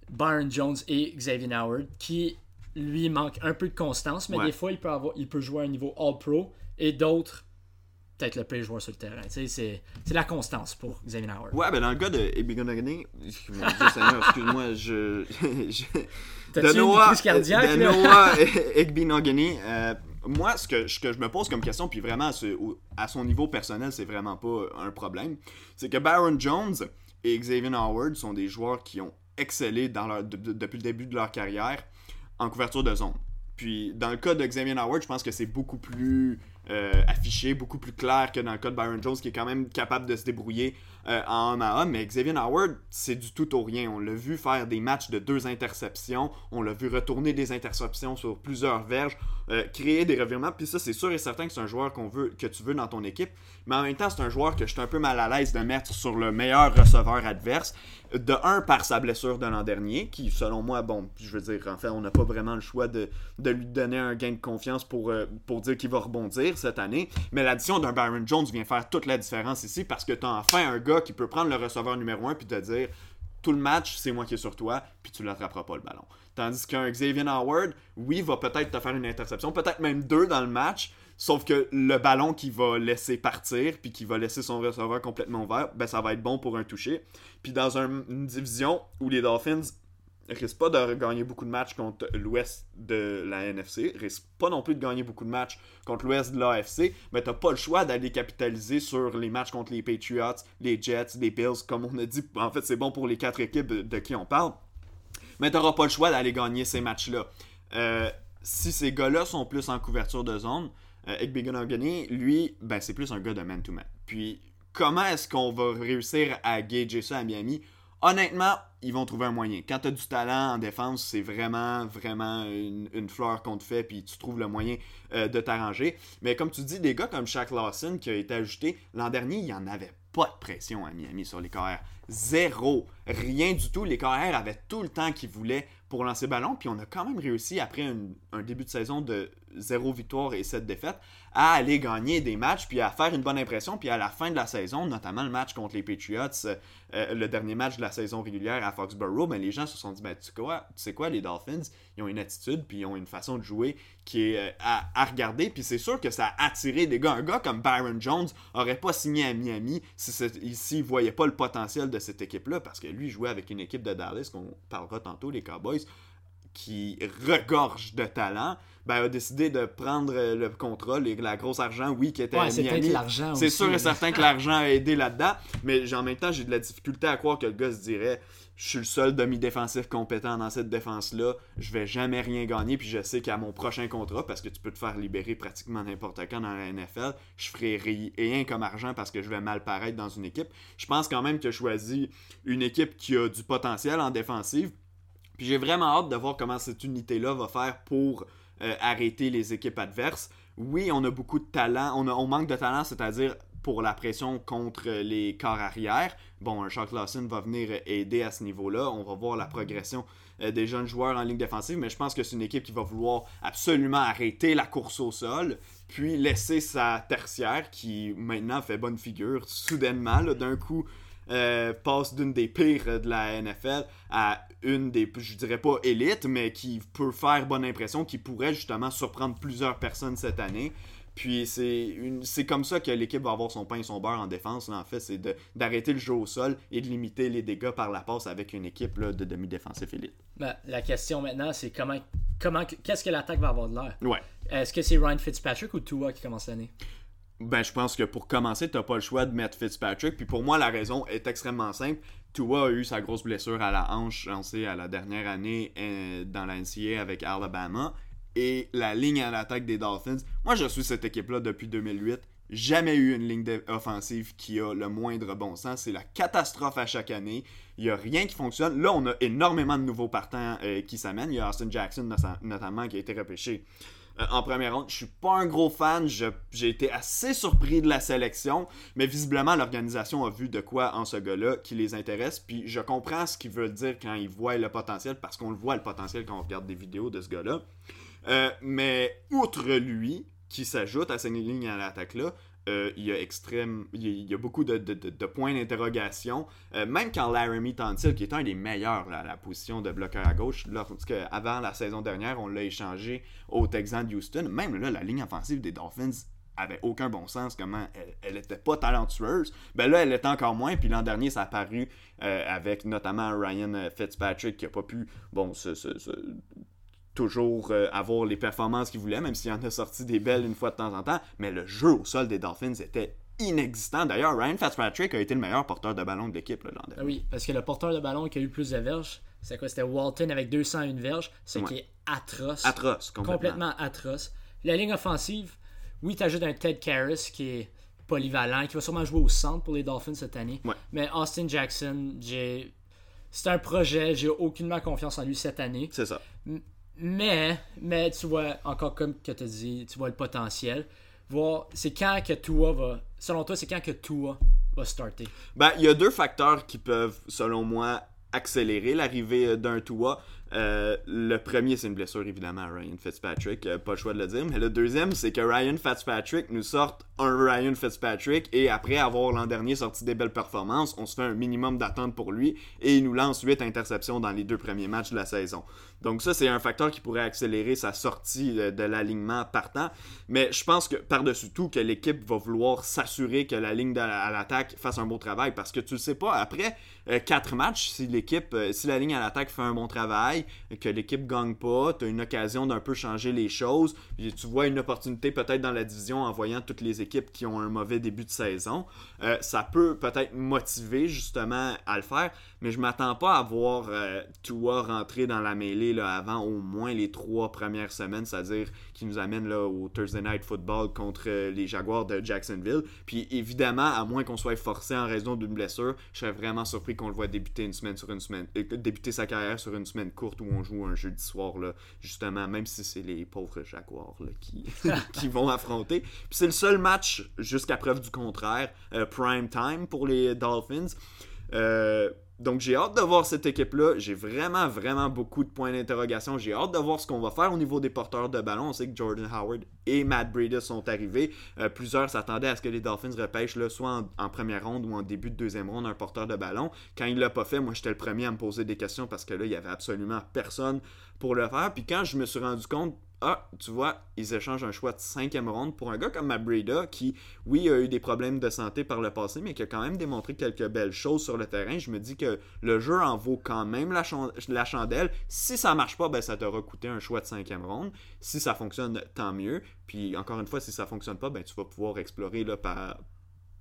Speaker 2: Byron Jones et Xavier Howard, qui lui manque un peu de constance, mais des fois il peut, avoir, il peut jouer à un niveau All-Pro et d'autres peut-être le pire joueur sur le terrain. C'est la constance pour Xavier Howard.
Speaker 1: Ouais, ben dans le cas de Ebigonagani, excuse-moi, je. je...
Speaker 2: Une crise cardiaque?
Speaker 1: De Noah Egbinogany, euh, moi, ce que, ce que, je me pose comme question, puis vraiment à, son niveau personnel, c'est vraiment pas un problème, c'est que Baron Jones et Xavier Howard sont des joueurs qui ont excellé dans leur, depuis le début de leur carrière en couverture de zone. Puis dans le cas de Xavier Howard, je pense que c'est beaucoup plus euh, affiché, beaucoup plus clair que dans le cas de Byron Jones, qui est quand même capable de se débrouiller euh, en homme à homme. Mais Xavier Howard, c'est du tout au rien. On l'a vu faire des matchs de deux interceptions. On l'a vu retourner des interceptions sur plusieurs verges, euh, créer des revirements. Puis ça, c'est sûr et certain que c'est un joueur qu'on veut, que tu veux dans ton équipe. Mais en même temps, c'est un joueur que je suis un peu mal à l'aise de mettre sur le meilleur receveur adverse. De un, par sa blessure de l'an dernier, qui, selon moi, bon, je veux dire, en fait, on n'a pas vraiment le choix de, lui donner un gain de confiance pour, pour dire qu'il va rebondir cette année. Mais l'addition d'un Byron Jones vient faire toute la différence ici parce que tu as enfin un gars qui peut prendre le receveur numéro 1 puis te dire tout le match, c'est moi qui est sur toi, puis tu l'attraperas pas le ballon. Tandis qu'un Xavier Howard, oui, va peut-être te faire une interception, peut-être même deux dans le match, sauf que le ballon qui va laisser partir, puis qui va laisser son receveur complètement ouvert, ben ça va être bon pour un toucher. Puis dans une division où les Dolphins risque pas de gagner beaucoup de matchs contre l'ouest de la NFC, risque pas non plus de gagner beaucoup de matchs contre l'ouest de l'AFC, mais t'as pas le choix d'aller capitaliser sur les matchs contre les Patriots, les Jets, les Bills, comme on a dit. En fait, c'est bon pour les quatre équipes de qui on parle. Mais t'auras pas le choix d'aller gagner ces matchs-là. Euh, si ces gars-là sont plus en couverture de zone, euh, lui, ben, c'est plus un gars de man-to-man. Puis, comment est-ce qu'on va réussir à gager ça à Miami? Honnêtement, ils vont trouver un moyen. Quand tu as du talent en défense, c'est vraiment, vraiment une, fleur qu'on te fait, puis tu trouves le moyen euh, de t'arranger. Mais comme tu dis, des gars comme Shaq Lawson qui a été ajouté, l'an dernier, il n'y en avait pas de pression à Miami sur les carrières. Zéro. Rien du tout. Les carrières avaient tout le temps qu'ils voulaient pour lancer ballon. Puis on a quand même réussi, après un début de saison de zéro victoire et sept défaites, à aller gagner des matchs, puis à faire une bonne impression. Puis à la fin de la saison, notamment le match contre les Patriots, euh, le dernier match de la saison régulière à Foxborough, ben, les gens se sont dit, ben, tu, sais quoi, tu sais quoi, les Dolphins, ils ont une attitude, puis ils ont une façon de jouer qui est euh, à, regarder. Puis c'est sûr que ça a attiré des gars. Un gars comme Byron Jones aurait pas signé à Miami s'il si, ne voyait pas le potentiel de cette équipe-là, parce que lui jouait avec une équipe de Dallas, qu'on parlera tantôt, les Cowboys qui regorge de talent, ben, a décidé de prendre le contrôle et la grosse argent, oui, qui était
Speaker 2: ouais, c'est l'argent
Speaker 1: C'est sûr et certain que l'argent a aidé là-dedans, mais en même temps, j'ai de la difficulté à croire que le gars se dirait je suis le seul demi-défensif compétent dans cette défense-là, je vais jamais rien gagner, puis je sais qu'à mon prochain contrat, parce que tu peux te faire libérer pratiquement n'importe quand dans la NFL, je ferai rien comme argent parce que je vais mal paraître dans une équipe. Je pense quand même que je choisis une équipe qui a du potentiel en défensive, puis j'ai vraiment hâte de voir comment cette unité-là va faire pour euh, arrêter les équipes adverses. Oui, on a beaucoup de talent, on, manque de talent, c'est-à-dire pour la pression contre les corps arrière. Bon, un Lawson va venir aider à ce niveau-là. On va voir la progression euh, des jeunes joueurs en ligne défensive, mais je pense que c'est une équipe qui va vouloir absolument arrêter la course au sol, puis laisser sa tertiaire qui maintenant fait bonne figure soudainement, d'un coup euh, passe d'une des pires de la NFL à une des, je dirais pas élite, mais qui peut faire bonne impression, qui pourrait justement surprendre plusieurs personnes cette année. Puis c'est comme ça que l'équipe va avoir son pain et son beurre en défense. en fait, c'est d'arrêter le jeu au sol et de limiter les dégâts par la passe avec une équipe de demi-défensif élite.
Speaker 2: Ben, la question maintenant, c'est comment, comment qu'est-ce que l'attaque va avoir de l'air?
Speaker 1: Ouais.
Speaker 2: Est-ce que c'est Ryan Fitzpatrick ou Tua qui commence l'année?
Speaker 1: Ben, je pense que pour commencer, tu n'as pas le choix de mettre Fitzpatrick. Puis pour moi, la raison est extrêmement simple. Tua a eu sa grosse blessure à la hanche lancée à la dernière année euh, dans la NCAA avec Alabama. Et la ligne à l'attaque des Dolphins, moi je suis cette équipe-là depuis 2008. Jamais eu une ligne offensive qui a le moindre bon sens. C'est la catastrophe à chaque année. Il n'y a rien qui fonctionne. Là, on a énormément de nouveaux partants euh, qui s'amènent. Il y a Austin Jackson notamment qui a été repêché euh, en première ronde. Je suis pas un gros fan. J'ai été assez surpris de la sélection, mais visiblement l'organisation a vu de quoi en ce gars-là qui les intéresse. Puis je comprends ce qu'il veut dire quand il voit le potentiel, parce qu'on le voit le potentiel quand on regarde des vidéos de ce gars-là. Euh, mais outre lui, qui s'ajoute à cette ligne à l'attaque-là, euh, il y a extrême, il y a, beaucoup de, points d'interrogation. Euh, même quand Laramie Tantil, qui est un des meilleurs à la position de bloqueur à gauche, lorsque avant la saison dernière, on l'a échangé au Texans de Houston, même là, la ligne offensive des Dolphins avait aucun bon sens, comment elle, était pas talentueuse. Ben là, elle est encore moins, puis l'an dernier, ça a paru euh, avec notamment Ryan Fitzpatrick qui a pas pu, bon, toujours euh, avoir les performances qu'il voulait, même s'il en a sorti des belles une fois de temps en temps. Mais le jeu au sol des Dolphins était inexistant. D'ailleurs, Ryan Fitzpatrick a été le meilleur porteur de ballon de l'équipe l'an dernier.
Speaker 2: Oui, parce que le porteur de ballon qui a eu plus de verges, c'est quoi? C'était Walton avec 201 verges, ce qui est atroce.
Speaker 1: Atroce,
Speaker 2: complètement. complètement atroce. La ligne offensive, oui, tu ajoutes un Ted Karras qui est polyvalent, qui va sûrement jouer au centre pour les Dolphins cette année. Mais Austin Jackson, j'ai. C'est un projet, j'ai aucunement confiance en lui cette année.
Speaker 1: C'est ça.
Speaker 2: Mais, mais tu vois, encore comme tu as dit, tu vois le potentiel. Voir, c'est quand que Tua va. Selon toi, c'est quand que Tua va starter?
Speaker 1: Ben, il y a deux facteurs qui peuvent, selon moi, accélérer l'arrivée d'un Tua. Euh, le premier, c'est une blessure évidemment à Ryan Fitzpatrick, euh, pas le choix de le dire. Mais le deuxième, c'est que Ryan Fitzpatrick nous sorte un Ryan Fitzpatrick et après avoir l'an dernier sorti des belles performances, on se fait un minimum d'attente pour lui et il nous lance 8 interceptions dans les deux premiers matchs de la saison. Donc ça, c'est un facteur qui pourrait accélérer sa sortie de, l'alignement partant. Mais je pense que par-dessus tout, que l'équipe va vouloir s'assurer que la ligne à l'attaque fasse un bon travail parce que tu le sais pas, après 4 euh, matchs, si l'équipe, si la ligne à l'attaque fait un bon travail, que l'équipe gagne pas, tu as une occasion d'un peu changer les choses, tu vois une opportunité peut-être dans la division en voyant toutes les équipes qui ont un mauvais début de saison. Euh, ça peut peut-être motiver justement à le faire, mais je m'attends pas à voir euh, Tua rentrer dans la mêlée là, avant au moins les trois premières semaines, c'est-à-dire qui nous amène là, au Thursday Night Football contre euh, les Jaguars de Jacksonville. Puis évidemment, à moins qu'on soit forcé en raison d'une blessure, je serais vraiment surpris qu'on le voit débuter une semaine sur une semaine, débuter sa carrière sur une semaine courte où on joue un jeudi soir, là, justement, même si c'est les pauvres Jaguars qui, qui vont affronter. Puis c'est le seul match, jusqu'à preuve du contraire, euh, prime time pour les Dolphins. Euh, donc j'ai hâte de voir cette équipe-là. J'ai vraiment, vraiment beaucoup de points d'interrogation. J'ai hâte de voir ce qu'on va faire au niveau des porteurs de ballon. On sait que Jordan Howard et Matt Breida sont arrivés. Euh, plusieurs s'attendaient à ce que les Dolphins repêchent là, soit en, première ronde ou en début de deuxième ronde un porteur de ballon. Quand il l'a pas fait, moi j'étais le premier à me poser des questions parce que là, il y avait absolument personne pour le faire. Puis quand je me suis rendu compte ah, tu vois, ils échangent un choix de cinquième ronde pour un gars comme Mabrida qui, oui, a eu des problèmes de santé par le passé, mais qui a quand même démontré quelques belles choses sur le terrain. Je me dis que le jeu en vaut quand même la, chandelle. Si ça marche pas, ben, ça t'aura coûté un choix de cinquième ronde. Si ça fonctionne, tant mieux. Puis encore une fois, si ça fonctionne pas, ben, tu vas pouvoir explorer là, par,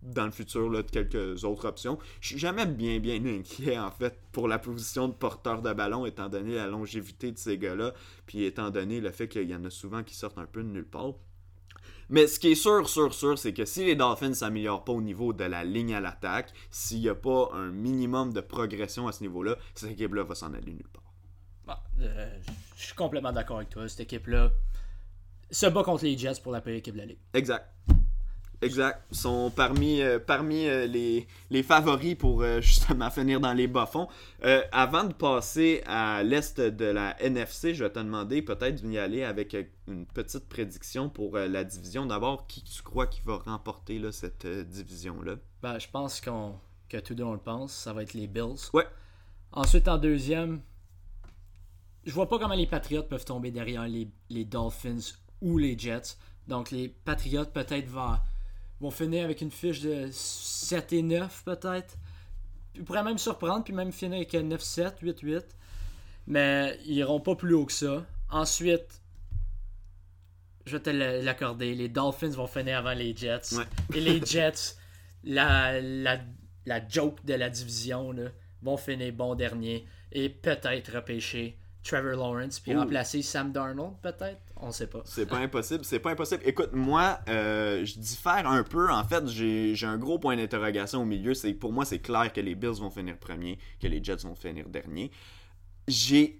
Speaker 1: dans le futur là, de quelques autres options. Je suis jamais bien bien inquiet en fait pour la position de porteur de ballon étant donné la longévité de ces gars-là, puis étant donné le fait qu'il y en a souvent qui sortent un peu de nulle part. Mais ce qui est sûr, sûr, sûr, c'est que si les Dolphins ne s'améliorent pas au niveau de la ligne à l'attaque, s'il n'y a pas un minimum de progression à ce niveau-là, cette équipe-là va s'en aller nulle part.
Speaker 2: Euh, je suis complètement d'accord avec toi. Cette équipe-là se bat contre les Jets pour la pire équipe de la Ligue.
Speaker 1: Exact. Exact. Ils sont parmi, euh, parmi euh, les, les, favoris pour euh, justement finir dans les bas-fonds. avant de passer à l'est de la NFC, je vais te demander peut-être d'y aller avec une petite prédiction pour la division. D'abord, qui tu crois qui va remporter là, cette division-là?
Speaker 2: Ben, Je pense qu'on que tout le monde le pense. Ça va être les Bills.
Speaker 1: Ouais.
Speaker 2: Ensuite, en deuxième, je vois pas comment les Patriots peuvent tomber derrière les, les Dolphins ou les Jets. Donc, les Patriots peut-être vont vont finir avec une fiche de 7 et 9 peut-être. Ils pourraient même surprendre, puis même finir avec 9-7, 8-8. Mais ils iront pas plus haut que ça. Ensuite, je vais te l'accorder, les Dolphins vont finir avant les Jets. Et les Jets, la, la, la joke de la division, là, vont finir bon dernier et peut-être repêcher Trevor Lawrence puis remplacer Sam Darnold peut-être on sait pas
Speaker 1: c'est pas impossible c'est pas impossible écoute moi euh, je diffère un peu en fait j'ai un gros point d'interrogation au milieu c'est pour moi c'est clair que les Bills vont finir premier que les Jets vont finir dernier j'ai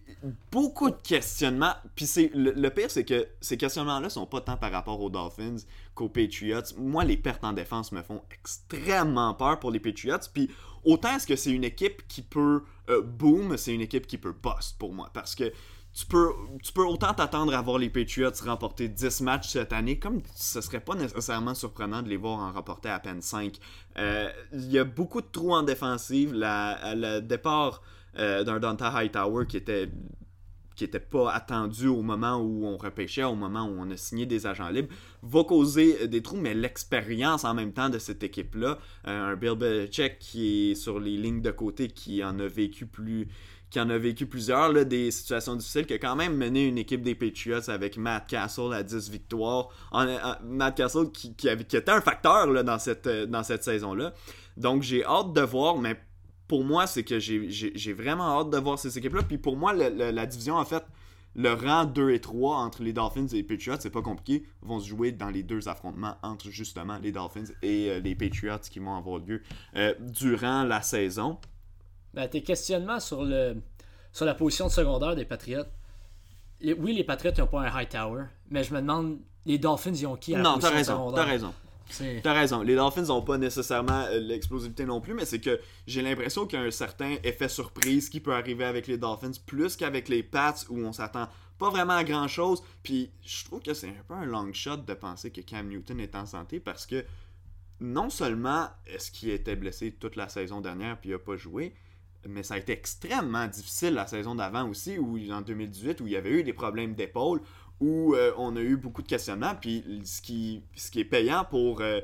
Speaker 1: beaucoup de questionnements. Puis c'est le, pire, c'est que ces questionnements-là sont pas tant par rapport aux Dolphins qu'aux Patriots. Moi, les pertes en défense me font extrêmement peur pour les Patriots. Puis autant est-ce que c'est une équipe qui peut euh, boom, c'est une équipe qui peut bust pour moi. Parce que tu peux, autant t'attendre à voir les Patriots remporter 10 matchs cette année, comme ce serait pas nécessairement surprenant de les voir en remporter à peine 5. Euh, il y a beaucoup de trous en défensive. le départ euh, d'un Dante Hightower qui était qui n'était pas attendu au moment où on repêchait, au moment où on a signé des agents libres, va causer des trous, mais l'expérience en même temps de cette équipe-là, euh, un Bill Belichick qui est sur les lignes de côté, qui en a vécu plus qui en a vécu plusieurs, des situations difficiles, qui a quand même mené une équipe des Patriots avec Matt Castle à 10 victoires. Matt Castle qui, était un facteur là, dans cette, euh, dans cette saison-là. Donc j'ai hâte de voir, mais pour moi, c'est que j'ai vraiment hâte de voir ces équipes-là. Puis pour moi, la division, en fait, le rang 2 et 3 entre les Dolphins et les Patriots, c'est pas compliqué, vont se jouer dans les deux affrontements entre justement les Dolphins et euh, les Patriots qui vont avoir lieu euh, durant la saison.
Speaker 2: Ben, tes questionnements sur, le, sur la position de secondaire des Patriots. oui, les Patriots n'ont pas un high tower, mais je me demande, les Dolphins, ils ont qui à la
Speaker 1: non, position raison, T'as raison. T'as raison. Les Dolphins n'ont pas nécessairement euh, l'explosivité non plus, mais c'est que j'ai l'impression qu'il y a un certain effet surprise qui peut arriver avec les Dolphins plus qu'avec les Pats où on s'attend pas vraiment à grand chose. Puis je trouve que c'est un peu un long shot de penser que Cam Newton est en santé parce que non seulement est-ce qu'il était blessé toute la saison dernière puis il n'a pas joué, mais ça a été extrêmement difficile la saison d'avant aussi, où en 2018, où il y avait eu des problèmes d'épaule, où euh, on a eu beaucoup de questionnements. Puis ce qui, ce qui est payant pour, euh,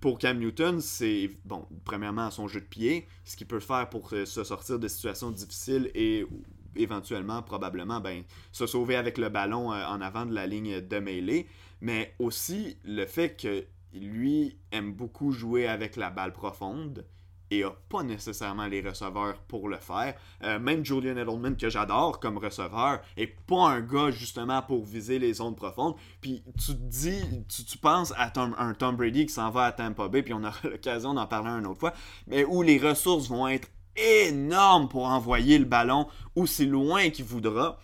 Speaker 1: pour Cam Newton, c'est, bon, premièrement, son jeu de pied, ce qu'il peut faire pour euh, se sortir de situations difficiles et éventuellement, probablement, ben, se sauver avec le ballon en avant de la ligne de mêlée. Mais aussi le fait que lui aime beaucoup jouer avec la balle profonde et a pas nécessairement les receveurs pour le faire. Euh, même Julian Edelman, que j'adore comme receveur, est pas un gars justement pour viser les zones profondes. Puis tu te dis, tu, penses à un Tom Brady qui s'en va à Tampa Bay, puis on aura l'occasion d'en parler une autre fois, mais où les ressources vont être énormes pour envoyer le ballon aussi loin qu'il voudra.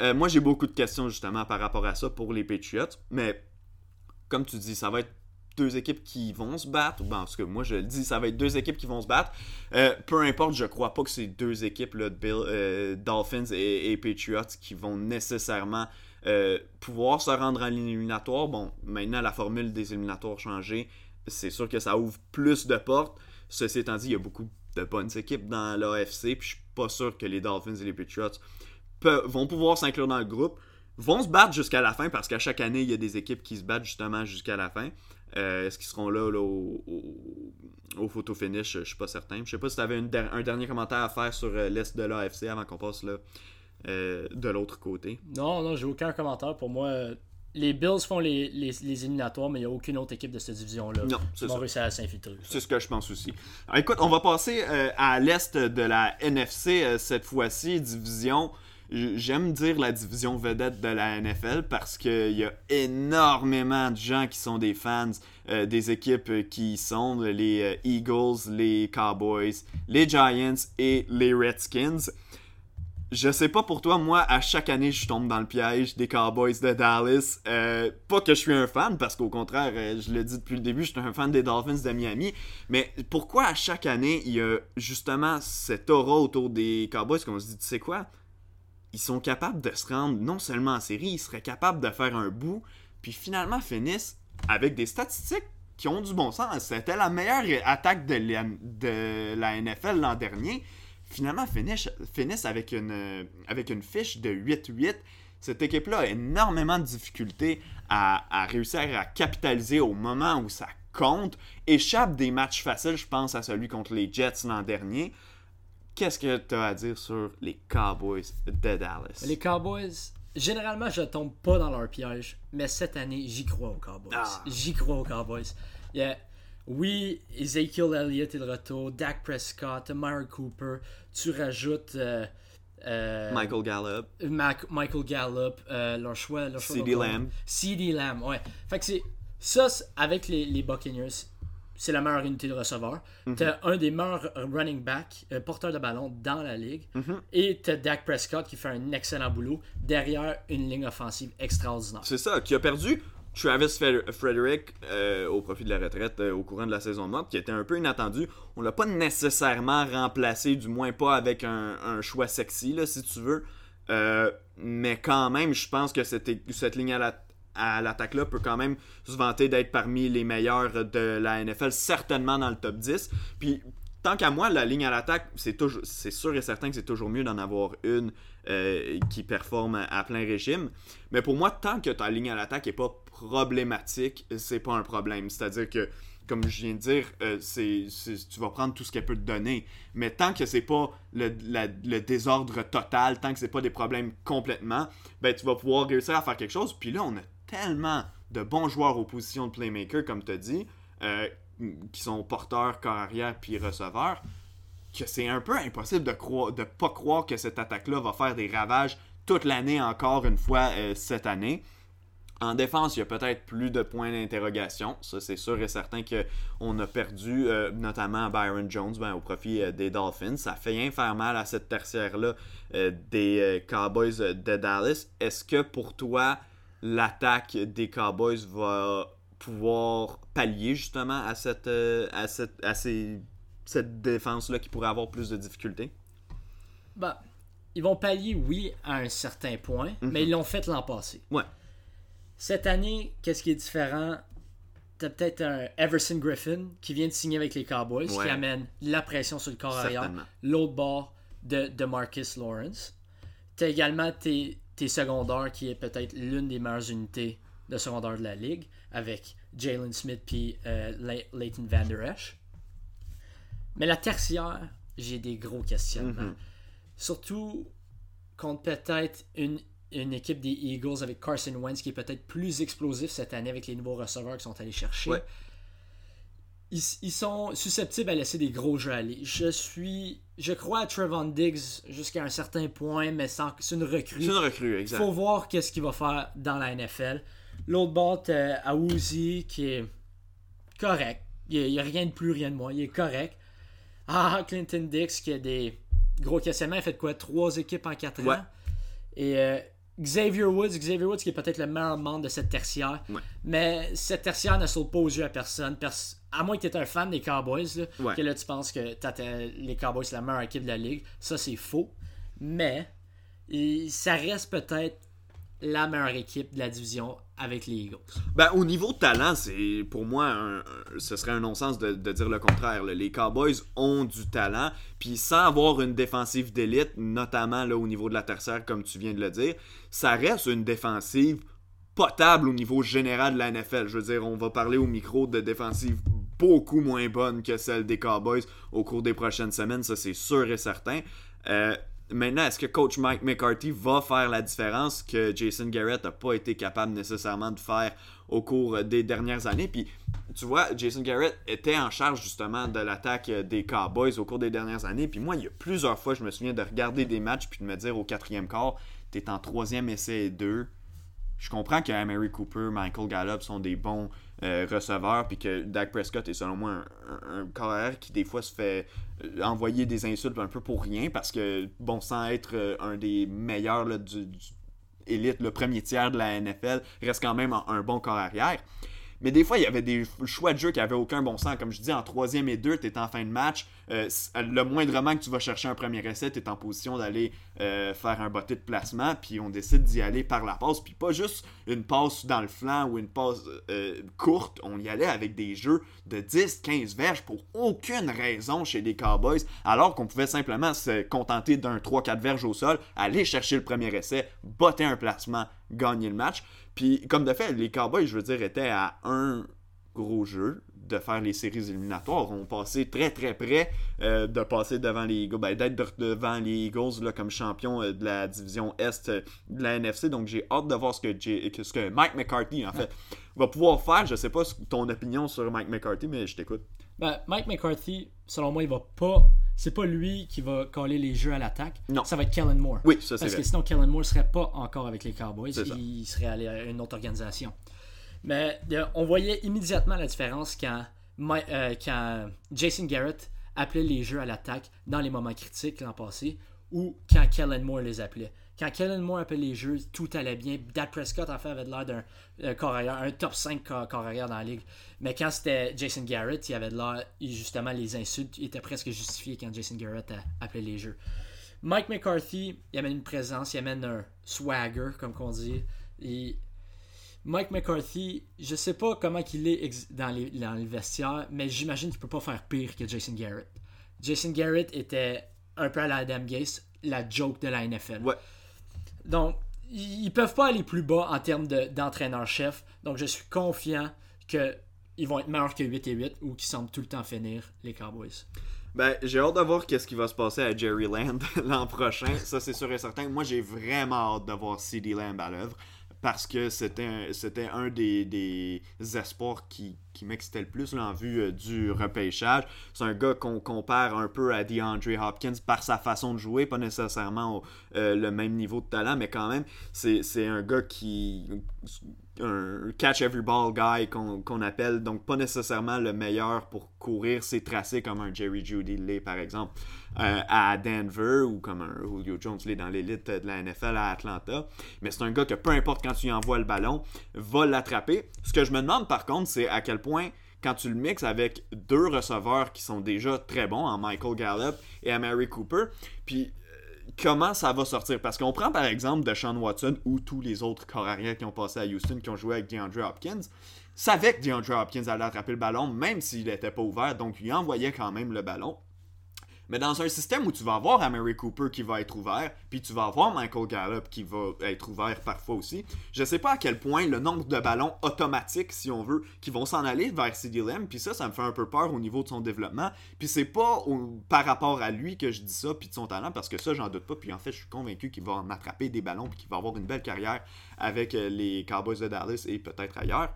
Speaker 1: Euh, moi, j'ai beaucoup de questions justement par rapport à ça pour les Patriots, mais comme tu dis, ça va être deux équipes qui vont se battre. Bon, parce que moi je le dis, ça va être deux équipes qui vont se battre. Euh, peu importe, je crois pas que c'est deux équipes, là, Bill, euh, Dolphins et, Patriots, qui vont nécessairement euh, pouvoir se rendre à l'éliminatoire. Bon, maintenant la formule des éliminatoires a changé. C'est sûr que ça ouvre plus de portes. Ceci étant dit, il y a beaucoup de bonnes équipes dans l'AFC, puis je suis pas sûr que les Dolphins et les Patriots vont pouvoir s'inclure dans le groupe vont se battre jusqu'à la fin parce qu'à chaque année, il y a des équipes qui se battent justement jusqu'à la fin. Euh, est-ce qu'ils seront là, au, photo finish? Je suis pas certain. Je sais pas si tu avais un dernier commentaire à faire sur euh, l'Est de l'AFC avant qu'on passe là, euh, de l'autre côté.
Speaker 2: Non, non, j'ai aucun commentaire. Pour moi, les Bills font les, éliminatoires, mais il n'y a aucune autre équipe de cette division-là qui va réussir à s'infiltrer.
Speaker 1: C'est ce que je pense aussi. écoute, on va passer à l'Est de la NFC cette fois-ci, division j'aime dire la division vedette de la NFL parce qu'il y a énormément de gens qui sont des fans euh, des équipes qui sont les euh, Eagles, les Cowboys, les Giants et les Redskins. Je sais pas pour toi, moi, à chaque année, je tombe dans le piège des Cowboys de Dallas. Euh, pas que je suis un fan, parce qu'au contraire, je l'ai dit depuis le début, je suis un fan des Dolphins de Miami. Mais pourquoi à chaque année, il y a justement cette aura autour des Cowboys qu'on se dit, tu sais quoi? Ils sont capables de se rendre non seulement en série, ils seraient capables de faire un bout, puis finalement finissent avec des statistiques qui ont du bon sens. C'était la meilleure attaque de la, NFL l'an dernier. Finalement, finissent, avec, une, avec une fiche de 8-8. Cette équipe-là a énormément de difficultés à réussir à capitaliser au moment où ça compte. Échappe des matchs faciles, je pense à celui contre les Jets l'an dernier. Qu'est-ce que tu as à dire sur les Cowboys de Dallas?
Speaker 2: Les Cowboys, généralement, je tombe pas dans leur piège, mais cette année, j'y crois aux Cowboys. Ah. J'y crois aux Cowboys. Oui, Ezekiel Elliott est de retour, Dak Prescott, Amari Cooper, tu rajoutes. Euh,
Speaker 1: euh, Michael Gallup.
Speaker 2: Michael Gallup, euh, leur choix. Leur
Speaker 1: CD Lamb.
Speaker 2: CD Lamb, ouais. Fait que c'est. Ça, avec les, les Buccaneers, c'est la meilleure unité de receveur. Mhm. Tu as un des meilleurs running backs, euh, porteurs de ballon dans la ligue. Mhm. Et tu as Dak Prescott qui fait un excellent boulot derrière une ligne offensive extraordinaire.
Speaker 1: C'est ça, qui a perdu Travis Frederick euh, au profit de la retraite euh, au courant de la saison morte, qui était un peu inattendu. On l'a pas nécessairement remplacé, du moins pas avec un, choix sexy, là, si tu veux. Euh, mais quand même, je pense que cette, cette ligne à l'attaque-là peut quand même se vanter d'être parmi les meilleurs de la NFL, certainement dans le top 10. Puis, tant qu'à moi, la ligne à l'attaque, c'est, toujours, c'est sûr et certain que c'est toujours mieux d'en avoir une euh, qui performe à plein régime. Mais pour moi, tant que ta ligne à l'attaque n'est pas problématique, c'est pas un problème. C'est-à-dire que comme je viens de dire, euh, tu vas prendre tout ce qu'elle peut te donner. Mais tant que c'est pas le, désordre total, tant que c'est pas des problèmes complètement, ben tu vas pouvoir réussir à faire quelque chose. Puis là, on a tellement de bons joueurs aux positions de playmaker, comme tu as dit, euh, qui sont porteurs, corps arrière puis receveurs, que c'est un peu impossible de croire, de pas croire que cette attaque-là va faire des ravages toute l'année encore une fois euh, cette année. En défense, il y a peut-être plus de points d'interrogation. Ça, c'est sûr et certain qu'on a perdu, euh, notamment Byron Jones, ben, au profit des Dolphins. Ça fait rien faire mal à cette tertiaire-là des Cowboys de Dallas. Est-ce que pour toi, l'attaque des Cowboys va pouvoir pallier justement à cette, à cette, à cette défense-là qui pourrait avoir plus de difficultés?
Speaker 2: Ben, ils vont pallier, oui, à un certain point, mais mhm. ils l'ont fait l'an passé.
Speaker 1: Ouais.
Speaker 2: Cette année, qu'est-ce qui est différent? T'as peut-être un Everson Griffin qui vient de signer avec les Cowboys, qui amène la pression sur le corps arrière. L'autre bord de, de Marcus Lawrence. T'as également tes, tes secondaires, qui est peut-être l'une des meilleures unités de secondaire de la ligue, avec Jalen Smith puis euh, Leighton Van Der Esch. Mais la tertiaire, j'ai des gros questionnements. Mm-hmm. Surtout contre peut-être une une équipe des Eagles avec Carson Wentz qui est peut-être plus explosif cette année avec les nouveaux receveurs qui sont allés chercher. Ils, sont susceptibles à laisser des gros jeux aller. Je suis. Je crois à Trevon Diggs jusqu'à un certain point, mais c'est une recrue.
Speaker 1: C'est une recrue, exact.
Speaker 2: faut voir qu'est-ce qu'il va faire dans la NFL. L'autre bord, à Woozy qui est correct. Il n'y a, rien de plus, rien de moins. Il est correct. Ah, Clinton Dix qui a des gros questionnements. Il fait quoi? Trois équipes en quatre ans. Et euh, Xavier Woods, Xavier Woods qui est peut-être le meilleur membre de cette tertiaire. Mais cette tertiaire ne saute pas aux yeux à personne. à moins que tu es un fan des Cowboys, que là tu penses que les Cowboys c'est la meilleure équipe de la ligue. Ça c'est faux. Mais ça reste peut-être la meilleure équipe de la division avec les Eagles.
Speaker 1: Ben, au niveau talent, c'est pour moi, ce serait un non-sens de, dire le contraire. Les Cowboys ont du talent, puis sans avoir une défensive d'élite, notamment là, au niveau de la tertiaire, comme tu viens de le dire, ça reste une défensive potable au niveau général de la NFL. Je veux dire, on va parler au micro de défensive beaucoup moins bonne que celle des Cowboys au cours des prochaines semaines, ça c'est sûr et certain. Euh, Maintenant, est-ce que coach Mike McCarthy va faire la différence que Jason Garrett n'a pas été capable nécessairement de faire au cours des dernières années? Puis, tu vois, Jason Garrett était en charge justement de l'attaque des Cowboys au cours des dernières années. Puis moi, il y a plusieurs fois, je me souviens de regarder des matchs puis de me dire au quatrième quart, t'es en troisième essai et deux. Je comprends que Mary Cooper, Michael Gallup sont des bons euh, receveur, puis que Dak Prescott est selon moi un, un, qui des fois se fait euh, envoyer des insultes un peu pour rien, parce que, bon, sans être euh, un des meilleurs là, du, élite, le premier tiers de la NFL, reste quand même un, bon corps arrière. Mais des fois, il y avait des choix de jeu qui n'avaient aucun bon sens. Comme je dis, en troisième et deux, tu es en fin de match. Euh, le moindrement que tu vas chercher un premier essai, tu es en position d'aller euh, faire un botté de placement. Puis on décide d'y aller par la passe. Puis pas juste une passe dans le flanc ou une passe euh, courte. On y allait avec des jeux de 10-15 verges pour aucune raison chez les Cowboys. Alors qu'on pouvait simplement se contenter d'un 3-4 verges au sol, aller chercher le premier essai, botter un placement, gagner le match. Puis, comme de fait, les Cowboys, je veux dire, étaient à un gros jeu de faire les séries éliminatoires. On passé très très près euh, de passer devant les Eagles, ben, d'être devant les Eagles là, comme champion euh, de la division Est euh, de la NFC. Donc j'ai hâte de voir ce que, ce que Mike McCarthy en fait va pouvoir faire. Je sais pas ton opinion sur Mike McCarthy, mais je t'écoute.
Speaker 2: Ben, Mike McCarthy, selon moi, il va pas c'est pas lui qui va coller les jeux à l'attaque. Non. Ça va être Kellen Moore.
Speaker 1: Oui, ça c'est
Speaker 2: Parce que sinon, Kellen Moore serait pas encore avec les Cowboys. Il serait allé à une autre organisation. Mais on voyait immédiatement la différence quand, euh, quand Jason Garrett appelait les jeux à l'attaque dans les moments critiques l'an passé ou quand Kellen Moore les appelait. Quand Kellen Moore appelait les jeux, tout allait bien. Dak Prescott en fait avait l'air d'un euh, un top 5 corps dans la ligue. Mais quand c'était Jason Garrett, il avait l'air, justement, les insultes étaient presque justifiées quand Jason Garrett appelait les jeux. Mike McCarthy, il amène une présence, il amène un swagger, comme qu'on dit. Mike McCarthy, je sais pas comment il est dans les, dans vestiaires, mais j'imagine qu'il peut pas faire pire que Jason Garrett. Jason Garrett était un peu à la Adam Gase, la joke de la NFL.
Speaker 1: Ouais.
Speaker 2: Donc, ils peuvent pas aller plus bas en termes d'entraîneur-chef. Donc, je suis confiant qu'ils vont être meilleurs que 8 et 8 ou qu'ils semblent tout le temps finir les Cowboys.
Speaker 1: Ben, j'ai hâte de voir qu'est-ce qui va se passer à Jerry Land l'an prochain. Ça, c'est sûr et certain. Moi, j'ai vraiment hâte de voir CD Lamb à l'œuvre parce que c'était un, des, des espoirs qui, qui m'excitait le plus en vue euh, du repêchage. C'est un gars qu'on compare un peu à DeAndre Hopkins par sa façon de jouer, pas nécessairement euh, le même niveau de talent, mais quand même, c'est, un gars qui un catch every ball guy qu'on appelle, donc pas nécessairement le meilleur pour courir ses tracés comme un Jerry Judy l'est par exemple euh, à Denver ou comme un Julio Jones l'est dans l'élite de la NFL à Atlanta. Mais c'est un gars que peu importe quand tu lui envoies le ballon, va l'attraper. Ce que je me demande par contre, c'est à quel point quand tu le mixes avec deux receveurs qui sont déjà très bons, en Michael Gallup et à Mary Cooper, puis comment ça va sortir? Parce qu'on prend par exemple de Sean Watson ou tous les autres corps qui ont passé à Houston, qui ont joué avec DeAndre Hopkins, savaient que DeAndre Hopkins allait attraper le ballon, même s'il n'était pas ouvert, donc il envoyait quand même le ballon. Mais dans un système où tu vas avoir Amari Cooper qui va être ouvert, puis tu vas avoir Michael Gallup qui va être ouvert parfois aussi, je sais pas à quel point le nombre de ballons automatiques, si on veut, qui vont s'en aller vers CD Lamb, puis ça, ça me fait un peu peur au niveau de son développement. Puis c'est pas par rapport à lui que je dis ça, puis de son talent, parce que ça, j'en doute pas. Puis en fait, je suis convaincu qu'il va en attraper des ballons, puis qu'il va avoir une belle carrière avec euh, les Cowboys de Dallas et peut-être ailleurs.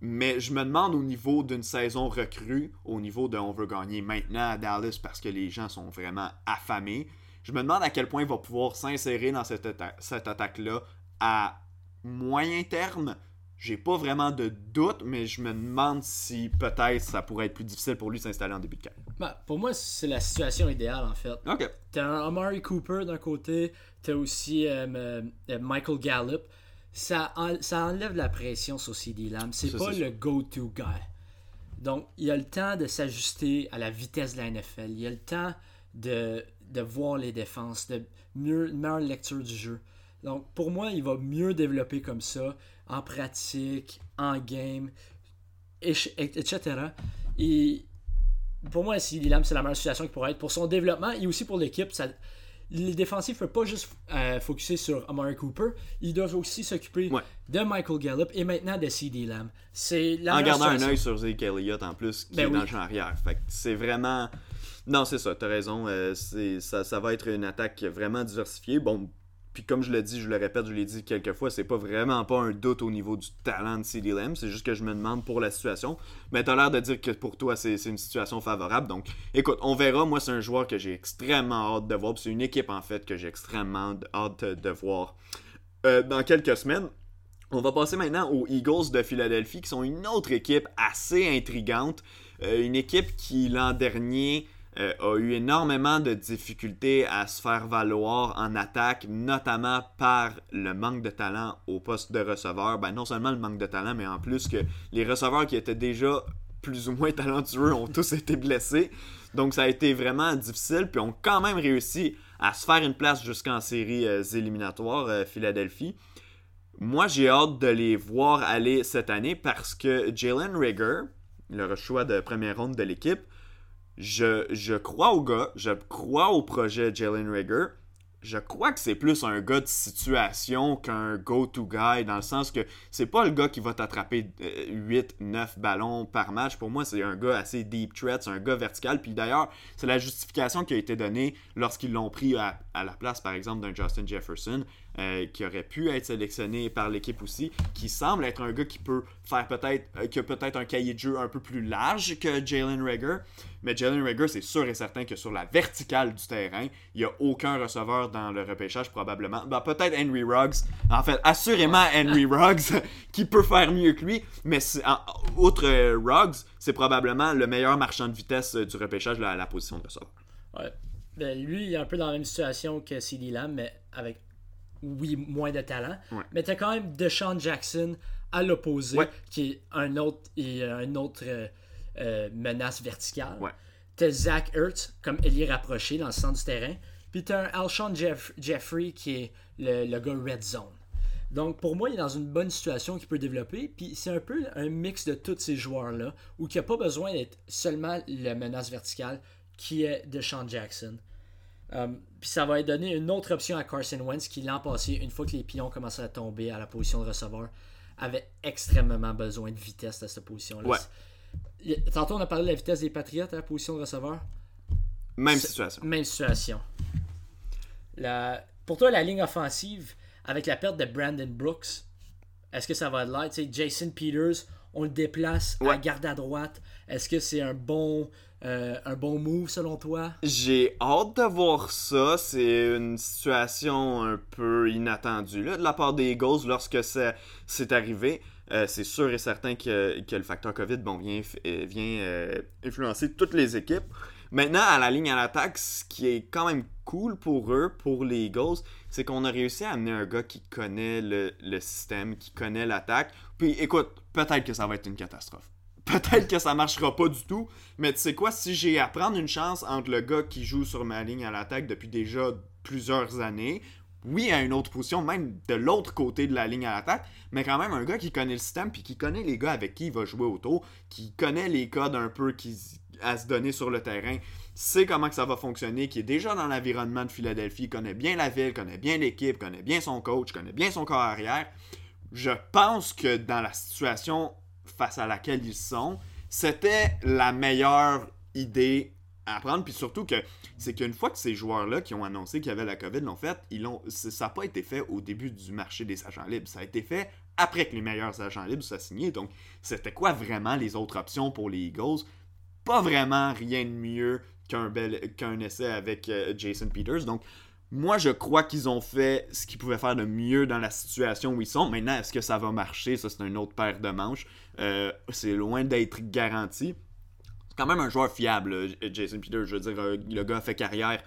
Speaker 1: Mais je me demande au niveau d'une saison recrue, au niveau de on veut gagner maintenant à Dallas parce que les gens sont vraiment affamés, je me demande à quel point il va pouvoir s'insérer dans cette, cette attaque-là à moyen terme. J'ai pas vraiment de doute, mais je me demande si peut-être ça pourrait être plus difficile pour lui de s'installer en début de carrière.
Speaker 2: Bah, pour moi, c'est la situation idéale en fait.
Speaker 1: Ok.
Speaker 2: T'as un Amari Cooper d'un côté, t'as aussi euh, euh, Michael Gallup ça, enlève la pression sur CD Lamb. C'est pas le go-to guy. Donc, il a le temps de s'ajuster à la vitesse de la NFL. Il a le temps de, voir les défenses, de mieux, meilleure lecture du jeu. Donc, pour moi, il va mieux développer comme ça, en pratique, en game, etc. Et pour moi, CD Lamb, c'est la meilleure situation qui pourrait être pour son développement et aussi pour l'équipe. Ça, les défensifs ne peuvent pas juste euh, focuser sur Amari Cooper, ils doivent aussi s'occuper de Michael Gallup et maintenant de CD Lamb. C'est
Speaker 1: en gardant un œil sur Zeke Elliott en plus, qui ben est dans le champ arrière. c'est vraiment. Non, c'est ça, t'as raison. Euh, ça, ça va être une attaque vraiment diversifiée. Bon, puis comme je l'ai dit, je le répète, je l'ai dit quelques fois, c'est pas vraiment pas un doute au niveau du talent de CD Lamb, c'est juste que je me demande pour la situation. Mais t'as l'air de dire que pour toi, c'est une situation favorable. Donc, écoute, on verra. Moi, c'est un joueur que j'ai extrêmement hâte de voir. C'est une équipe, en fait, que j'ai extrêmement hâte de voir euh, dans quelques semaines. On va passer maintenant aux Eagles de Philadelphie, qui sont une autre équipe assez intrigante. Euh, une équipe qui, l'an dernier, euh, a eu énormément de difficultés à se faire valoir en attaque, notamment par le manque de talent au poste de receveur. Ben, non seulement le manque de talent, mais en plus que les receveurs qui étaient déjà plus ou moins talentueux ont tous été blessés. Donc ça a été vraiment difficile, puis ont quand même réussi à se faire une place jusqu'en séries euh, éliminatoires, euh, Philadelphie. Moi, j'ai hâte de les voir aller cette année parce que Jalen Rigger, le choix de première ronde de l'équipe, je, crois au gars, je crois au projet Jalen Rigger. Je crois que c'est plus un gars de situation qu'un go-to guy, dans le sens que c'est pas le gars qui va t'attraper 8, euh, 9 ballons par match. Pour moi, c'est un gars assez deep threat, c'est un gars vertical. Puis d'ailleurs, c'est la justification qui a été donnée lorsqu'ils l'ont pris à, à, la place, par exemple, d'un Justin Jefferson. Euh, qui aurait pu être sélectionné par l'équipe aussi, qui semble être un gars qui peut faire peut-être, euh, qui a peut-être un cahier de jeu un peu plus large que Jalen Rager. Mais Jalen Rager, c'est sûr et certain que sur la verticale du terrain, il n'y a aucun receveur dans le repêchage probablement. Ben, peut-être Henry Ruggs. En fait, assurément Henry Ruggs, qui peut faire mieux que lui. Mais outre euh, Ruggs, c'est probablement le meilleur marchand de vitesse du repêchage à la, position de receveur.
Speaker 2: Ouais. Ben, lui, il est un peu dans la même situation que CD Lamb, mais avec oui, moins de talent. Mais tu as quand même Deshaun Jackson à l'opposé, qui est un autre, et, un autre euh, euh, menace verticale.
Speaker 1: Ouais.
Speaker 2: Tu as Zach Ertz comme ailier rapproché dans le centre du terrain. Puis tu as un Alshon Jeffrey qui est le, le gars Red Zone. Donc, pour moi, il est dans une bonne situation qu'il peut développer. Puis, c'est un peu un mix de tous ces joueurs-là, où il n'y a pas besoin d'être seulement la menace verticale qui est de Sean Jackson. Euh, puis ça va donner une autre option à Carson Wentz qui l'an passé, une fois que les pions commençaient à tomber à la position de receveur, avait extrêmement besoin de vitesse à cette position-là.
Speaker 1: Ouais.
Speaker 2: Tantôt on a parlé de la vitesse des Patriots à la position de receveur.
Speaker 1: Même situation.
Speaker 2: Même situation. La... Pour toi, la ligne offensive, avec la perte de Brandon Brooks, est-ce que ça va être là? Jason Peters, on le déplace à garde à droite. Est-ce que c'est un bon, euh, un bon move selon toi?
Speaker 1: J'ai hâte de voir ça. C'est une situation un peu inattendue là, de la part des Eagles lorsque c'est arrivé. Euh, c'est sûr et certain que, que, le facteur COVID bon, vient, euh, influencer toutes les équipes. Maintenant, à la ligne à l'attaque, ce qui est quand même cool pour eux, pour les Eagles, c'est qu'on a réussi à amener un gars qui connaît le, système, qui connaît l'attaque. Puis écoute, peut-être que ça va être une catastrophe. Peut-être que ça marchera pas du tout, mais tu sais quoi, si j'ai à prendre une chance entre le gars qui joue sur ma ligne à l'attaque depuis déjà plusieurs années, oui, à une autre position, même de l'autre côté de la ligne à l'attaque, mais quand même un gars qui connaît le système puis qui connaît les gars avec qui il va jouer autour, qui connaît les codes un peu à se donner sur le terrain, sait comment que ça va fonctionner, qui est déjà dans l'environnement de Philadelphie, connaît bien la ville, connaît bien l'équipe, connaît bien son coach, connaît bien son corps arrière. Je pense que dans la situation face à laquelle ils sont, c'était la meilleure idée à prendre. Puis surtout que c'est qu'une fois que ces joueurs-là qui ont annoncé qu'il y avait la COVID l'ont fait, ils l'ont, ça n'a pas été fait au début du marché des agents libres. Ça a été fait après que les meilleurs agents libres soient signés. Donc, c'était quoi vraiment les autres options pour les Eagles? pas vraiment rien de mieux qu'un qu'un essai avec euh, Jason Peters. Donc, moi, je crois qu'ils ont fait ce qu'ils pouvaient faire de mieux dans la situation où ils sont. Maintenant, est-ce que ça va marcher? Ça, c'est une autre paire de manches. Euh, c'est loin d'être garanti. Quand même un joueur fiable, Jason Peters. Je veux dire, euh, le gars fait carrière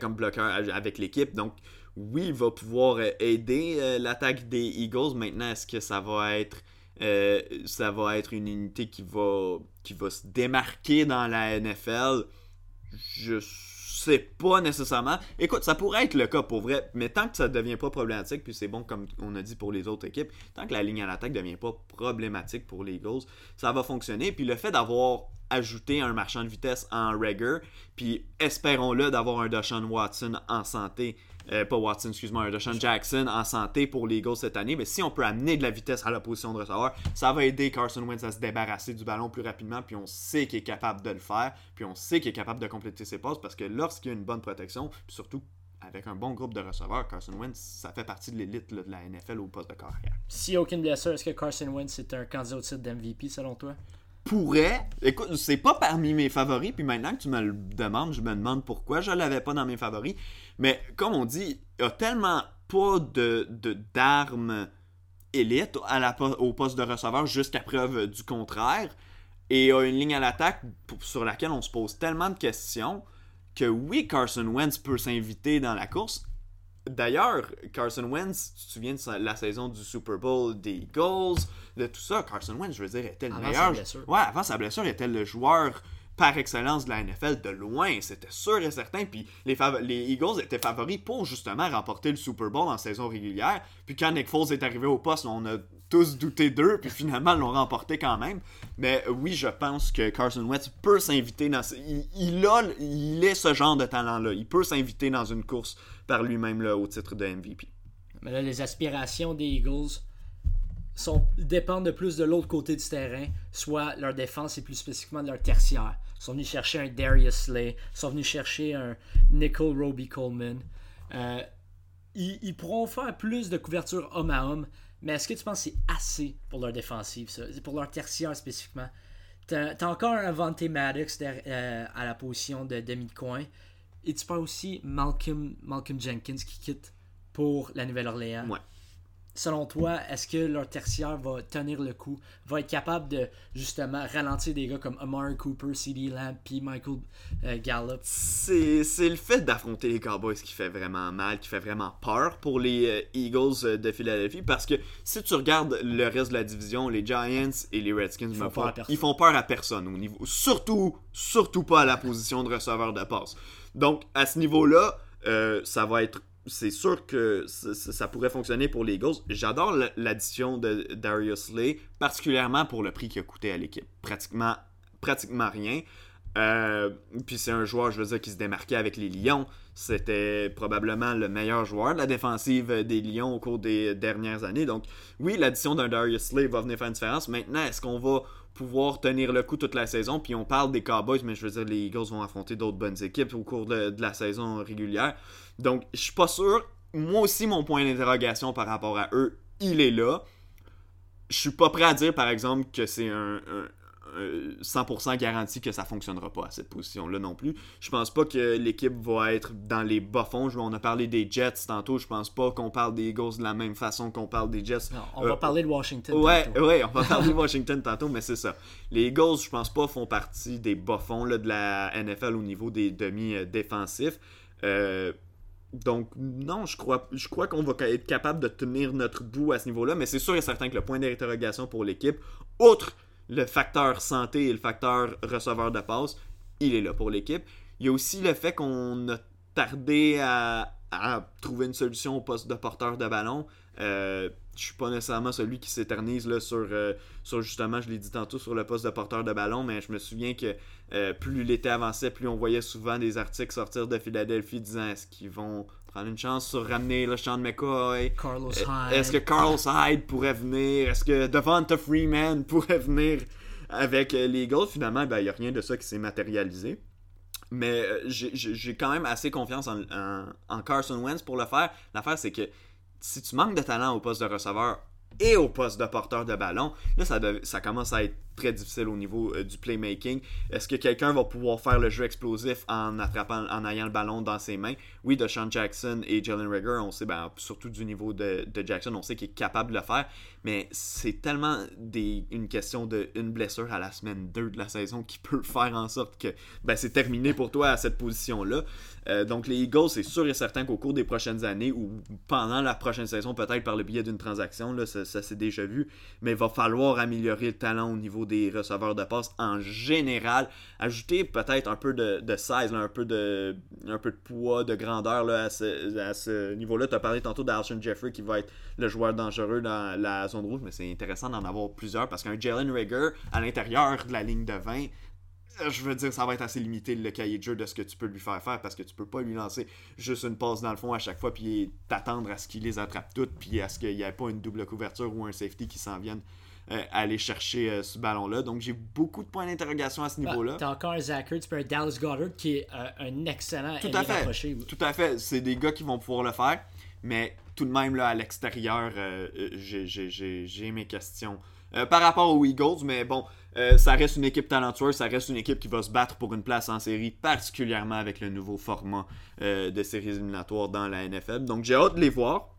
Speaker 1: comme bloqueur avec l'équipe. Donc, oui, il va pouvoir aider l'attaque des Eagles. Maintenant, est-ce que ça va être euh, ça va être une unité qui va, qui va se démarquer dans la NFL. Je sais pas nécessairement. Écoute, ça pourrait être le cas pour vrai, mais tant que ça devient pas problématique, puis c'est bon comme on a dit pour les autres équipes, tant que la ligne à l'attaque devient pas problématique pour les Eagles, ça va fonctionner. Puis le fait d'avoir ajouté un marchand de vitesse en Rager, puis espérons-le d'avoir un Deshaun Watson en santé euh, pas Watson, excuse-moi, un Deshaun Jackson en santé pour les Eagles cette année. Mais si on peut amener de la vitesse à la position de receveur, ça va aider Carson Wentz à se débarrasser du ballon plus rapidement. Puis on sait qu'il est capable de le faire. Puis on sait qu'il est capable de compléter ses passes parce que lorsqu'il y a une bonne protection, puis surtout avec un bon groupe de receveurs, Carson Wentz, ça fait partie de l'élite de la NFL au poste de carrière.
Speaker 2: Si aucune blessure, est-ce que Carson Wentz est un candidat au titre d'MVP selon toi?
Speaker 1: Pourrait. Écoute, c'est pas parmi mes favoris, puis maintenant que tu me le demandes, je me demande pourquoi je l'avais pas dans mes favoris. Mais comme on dit, il y a tellement pas de d'armes élite à la, au poste de receveur jusqu'à preuve du contraire. Et il y a une ligne à l'attaque sur laquelle on se pose tellement de questions que oui, Carson Wentz peut s'inviter dans la course, D'ailleurs, Carson Wentz, tu te souviens de la saison du Super Bowl des Eagles, de tout ça, Carson Wentz, je veux dire, était le meilleur. Ouais, avant sa blessure, était le joueur par excellence de la NFL de loin, c'était sûr et certain. Puis les, les, Eagles étaient favoris pour justement remporter le Super Bowl en saison régulière. Puis quand Nick Foles est arrivé au poste, on a tous douté d'eux, puis finalement l'ont remporté quand même. Mais oui, je pense que Carson Wentz peut s'inviter dans. Il, il, a, ce genre de talent-là. Il peut s'inviter dans une course par lui-même au titre de MVP.
Speaker 2: Mais là, les aspirations des Eagles sont, dépendent de plus de l'autre côté du terrain, soit leur défense et plus spécifiquement de leur tertiaire. Ils sont venus chercher un Darius Slay, ils sont venus chercher un Nicole Roby Coleman. Euh, ils, pourront faire plus de couverture homme à homme, mais est-ce que tu penses que c'est assez pour leur défensive, ça? pour leur tertiaire spécifiquement? T'as as encore un Maddox euh, à la position de demi-coin. Et tu parles aussi Malcolm, Malcolm Jenkins qui quitte pour la Nouvelle-Orléans.
Speaker 1: Ouais
Speaker 2: selon toi, est-ce que leur tertiaire va tenir le coup, va être capable de justement ralentir des gars comme Amari Cooper, C.D. Lamb, puis Michael euh, Gallup?
Speaker 1: C'est le fait d'affronter les Cowboys qui fait vraiment mal, qui fait vraiment peur pour les euh, Eagles euh, de Philadelphie, parce que si tu regardes le reste de la division, les Giants et les Redskins, ils font, peur, à ils font peur à personne au niveau, surtout, surtout pas à la position de receveur de passe. Donc à ce niveau-là, euh, ça va être. C'est sûr que ça, pourrait fonctionner pour les Eagles. J'adore l'addition de Darius Slay, particulièrement pour le prix qu'il a coûté à l'équipe. Pratiquement, rien. Euh, puis c'est un joueur, je veux dire, qui se démarquait avec les Lions. C'était probablement le meilleur joueur de la défensive des Lions au cours des dernières années. Donc, oui, l'addition d'un Darius Slay va venir faire une différence. Maintenant, est-ce qu'on va pouvoir tenir le coup toute la saison. Puis on parle des Cowboys, mais je veux dire, les Eagles vont affronter d'autres bonnes équipes au cours de, la saison régulière. Donc, je suis pas sûr. Moi aussi, mon point d'interrogation par rapport à eux, il est là. Je suis pas prêt à dire, par exemple, que c'est un, 100% garanti que ça fonctionnera pas à cette position-là non plus. Je pense pas que l'équipe va être dans les bas fonds. On a parlé des Jets tantôt. Je pense pas qu'on parle des Eagles de la même façon qu'on parle des Jets.
Speaker 2: on va euh, parler de Washington.
Speaker 1: Ouais, ouais, on va parler de Washington tantôt, mais c'est ça. Les Eagles, je pense pas, font partie des bas fonds de la NFL au niveau des demi-défensifs. Euh, donc, non, je crois, je crois qu'on va être capable de tenir notre bout à ce niveau-là, mais c'est sûr et certain que le point d'interrogation pour l'équipe, outre le facteur santé et le facteur receveur de passe, il est là pour l'équipe. Il y a aussi le fait qu'on a tardé à, trouver une solution au poste de porteur de ballon. Euh, je suis pas nécessairement celui qui s'éternise là sur, euh, justement, je l'ai dit tantôt, sur le poste de porteur de ballon, mais je me souviens que euh, plus l'été avançait, plus on voyait souvent des articles sortir de Philadelphie disant est-ce qu'ils vont prendre une chance sur ramener le Sean McCoy.
Speaker 2: Carlos euh, Hyde.
Speaker 1: Est-ce que Carlos Hyde pourrait venir? Est-ce que Devonta Freeman pourrait venir avec euh, les Eagles? Finalement, ben, il n'y a rien de ça qui s'est matérialisé. Mais euh, j'ai quand même assez confiance en, en Carson Wentz pour le faire. L'affaire, c'est que si tu manques de talent au poste de receveur et au poste de porteur de ballon, là, ça, ça commence à être très difficile au niveau euh, du playmaking. Est-ce que quelqu'un va pouvoir faire le jeu explosif en attrapant, en ayant le ballon dans ses mains? Oui, de Sean Jackson et Jalen Rigger, on sait, ben, surtout du niveau de, Jackson, on sait qu'il est capable de le faire, mais c'est tellement une question d'une blessure à la semaine 2 de la saison qui peut faire en sorte que ben, c'est terminé pour toi à cette position-là. Euh, donc les Eagles, c'est sûr et certain qu'au cours des prochaines années ou pendant la prochaine saison, peut-être par le biais d'une transaction, ça, ça s'est déjà vu, mais il va falloir améliorer le talent au niveau des receveurs de passe en général. Ajouter peut-être un peu de, de size, un, peu de, un peu de poids, de grandeur là, à ce, niveau-là. Tu as parlé tantôt d'Alshon Jeffrey qui va être le joueur dangereux dans la zone rouge, mais c'est intéressant d'en avoir plusieurs parce qu'un Jalen Rigger à l'intérieur de la ligne de 20 je veux dire, ça va être assez limité le cahier de jeu de ce que tu peux lui faire faire parce que tu peux pas lui lancer juste une passe dans le fond à chaque fois puis t'attendre à ce qu'il les attrape toutes puis à ce qu'il n'y ait pas une double couverture ou un safety qui s'en vienne euh, aller chercher euh, ce ballon-là. Donc j'ai beaucoup de points d'interrogation à ce bah, niveau-là.
Speaker 2: T'as encore un Zach Ertz un Dallas Goddard qui est euh, un excellent
Speaker 1: Tout à fait. Tout à fait. C'est des gars qui vont pouvoir le faire. Mais tout de même, là, à l'extérieur, j'ai mes questions. par rapport aux Eagles, mais bon, ça reste une équipe talentueuse, ça reste une équipe qui va se battre pour une place en série, particulièrement avec le nouveau format de séries éliminatoires dans la NFL. Donc j'ai hâte de les voir.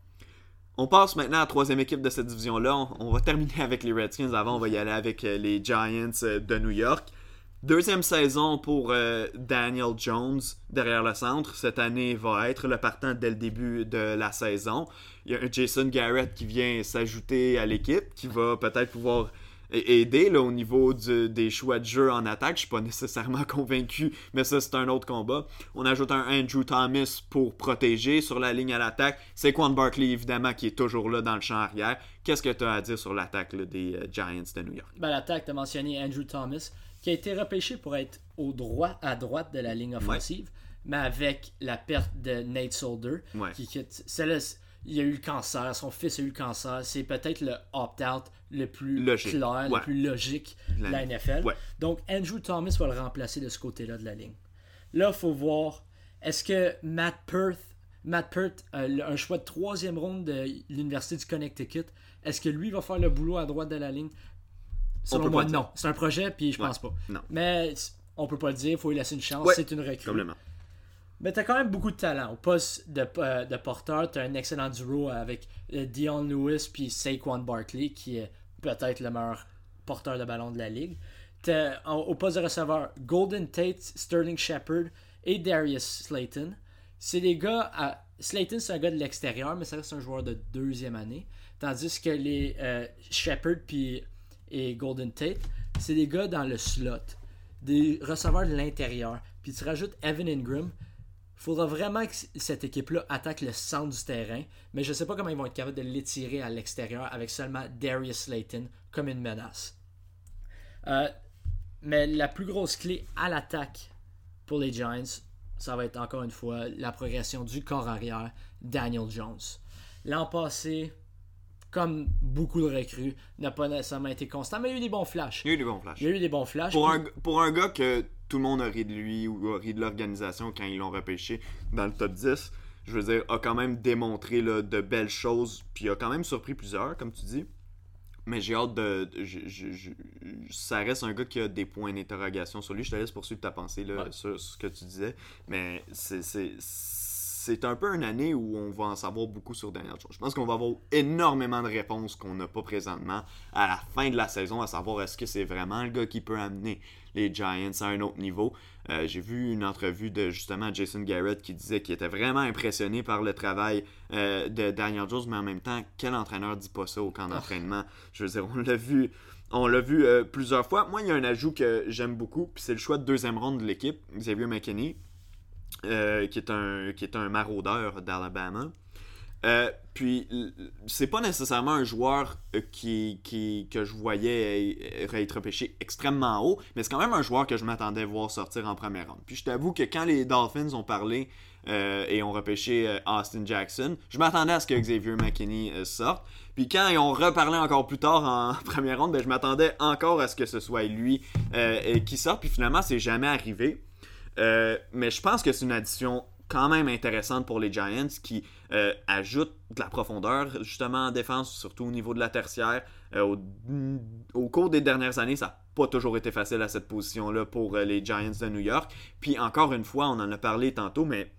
Speaker 1: On passe maintenant à la troisième équipe de cette division-là. On, va terminer avec les Redskins. Avant, on va y aller avec euh, les Giants euh, de New York. Deuxième saison pour euh, Daniel Jones derrière le centre. Cette année va être le partant dès le début de la saison. Il y a un Jason Garrett qui vient s'ajouter à l'équipe, qui va peut-être pouvoir aider là, au niveau des choix de jeu en attaque. Je suis pas nécessairement convaincu, mais ça c'est un autre combat. On ajoute un Andrew Thomas pour protéger sur la ligne à l'attaque. C'est Quan Barkley évidemment qui est toujours là dans le champ arrière. Qu'est-ce que tu as à dire sur l'attaque des euh, Giants de New York?
Speaker 2: Ben, l'attaque, tu as mentionné Andrew Thomas, qui a été repêché pour être au droit, à droite de la ligne offensive, mais avec la perte de Nate Solder, qui quitte il y a eu le cancer, son fils a eu le cancer. C'est peut-être le opt-out le plus clair, le plus logique de la NFL. Donc, Andrew Thomas va le remplacer de ce côté-là de la ligne. Là, il faut voir, est-ce que Matt Perth, Matt Perth, un choix de troisième ronde de l'Université du Connecticut, est-ce que lui va faire le boulot à droite de la ligne? Selon moi, non. C'est un projet, puis je pense pas. Mais on peut pas le dire, il faut lui laisser une chance. C'est une recrue. Mais t'as quand même beaucoup de talent. Au poste de, euh, de porteur, t'as un excellent duo avec euh, Dion Lewis puis Saquon Barkley, qui est peut-être le meilleur porteur de ballon de la ligue. T'as, au poste de receveur, Golden Tate, Sterling Shepard et Darius Slayton. C'est des gars. À... Slayton, c'est un gars de l'extérieur, mais ça reste un joueur de deuxième année. Tandis que les euh, Shepard et Golden Tate, c'est des gars dans le slot. Des receveurs de l'intérieur. Puis tu rajoutes Evan Ingram faudra vraiment que cette équipe-là attaque le centre du terrain, mais je ne sais pas comment ils vont être capables de l'étirer à l'extérieur avec seulement Darius Slayton comme une menace. Euh, mais la plus grosse clé à l'attaque pour les Giants, ça va être encore une fois la progression du corps arrière, Daniel Jones. L'an passé, comme beaucoup de recrues, n'a pas nécessairement été constant, mais il y a eu des bons flashs.
Speaker 1: Il y a eu des bons flashs.
Speaker 2: Il y a eu des bons flashs.
Speaker 1: Pour, un, pour un gars que tout le monde a ri de lui ou a ri de l'organisation quand ils l'ont repêché dans le top 10, je veux dire, a quand même démontré là, de belles choses, puis a quand même surpris plusieurs, comme tu dis. Mais j'ai hâte de. ça reste un gars qui a des points d'interrogation sur lui. Je te laisse poursuivre ta pensée là, sur, ce que tu disais. Mais c'est un peu une année où on va en savoir beaucoup sur Daniel Jones. Je pense qu'on va avoir énormément de réponses qu'on n'a pas présentement à la fin de la saison, à savoir est-ce que c'est vraiment le gars qui peut amener les Giants à un autre niveau. Euh, j'ai vu une entrevue de justement Jason Garrett qui disait qu'il était vraiment impressionné par le travail euh, de Daniel Jones, mais en même temps, quel entraîneur dit pas ça au camp d'entraînement? Je veux dire, on l'a vu. On l'a vu euh, plusieurs fois. Moi, il y a un ajout que j'aime beaucoup, puis c'est le choix de deuxième ronde de l'équipe, Xavier McKinney, qui, est un, qui est un maraudeur d'Alabama. Euh, puis, c'est pas nécessairement un joueur euh, qui, qui, que je voyais être repêché extrêmement haut, mais c'est quand même un joueur que je m'attendais voir sortir en première ronde. Puis, je t'avoue que quand les Dolphins ont parlé euh, et ont repêché Austin Jackson, je m'attendais à ce que Xavier McKinney sorte. Puis, quand ils ont reparlé encore plus tard en première ronde, ben, je m'attendais encore à ce que ce soit lui qui sorte. Puis, finalement, c'est jamais arrivé. Mais je pense que c'est une addition quand même intéressante pour les Giants qui euh, ajoute de la profondeur justement en défense, surtout au niveau de la tertiaire. Euh, au, cours des dernières années, ça n'a pas toujours été facile à cette position-là pour euh, les Giants de New York. Puis encore une fois, on en a parlé tantôt, mais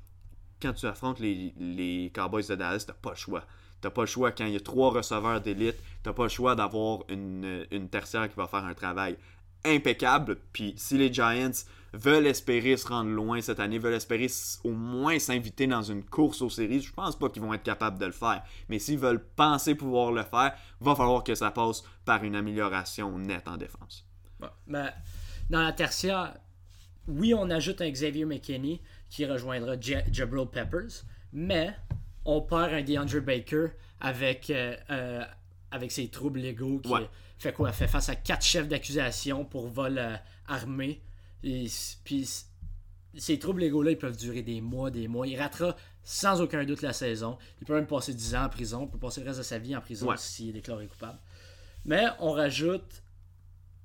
Speaker 1: quand tu affrontes les, les Cowboys de Dallas, t'as pas le choix. T'as pas le choix quand il y a trois receveurs d'élite, t'as pas le choix d'avoir une, une tertiaire qui va faire un travail impeccable. Puis si les Giants veulent espérer se rendre loin cette année, veulent espérer au moins s'inviter dans une course aux séries, je pense pas qu'ils vont être capables de le faire. Mais s'ils veulent penser pouvoir le faire, va falloir que ça passe par une amélioration nette en défense.
Speaker 2: Ben, dans la tertiaire, oui, on ajoute un Xavier McKinney qui rejoindra Jabril Peppers, mais on perd un DeAndre Baker avec, euh, euh, avec ses troubles légaux qui fait quoi? Fait face à quatre chefs d'accusation pour vol euh, armé et, puis ces troubles légaux-là, ils peuvent durer des mois, des mois. Il ratera sans aucun doute la saison. Il peut même passer 10 ans en prison. Il peut passer le reste de sa vie en prison s'il est déclaré coupable. Mais on rajoute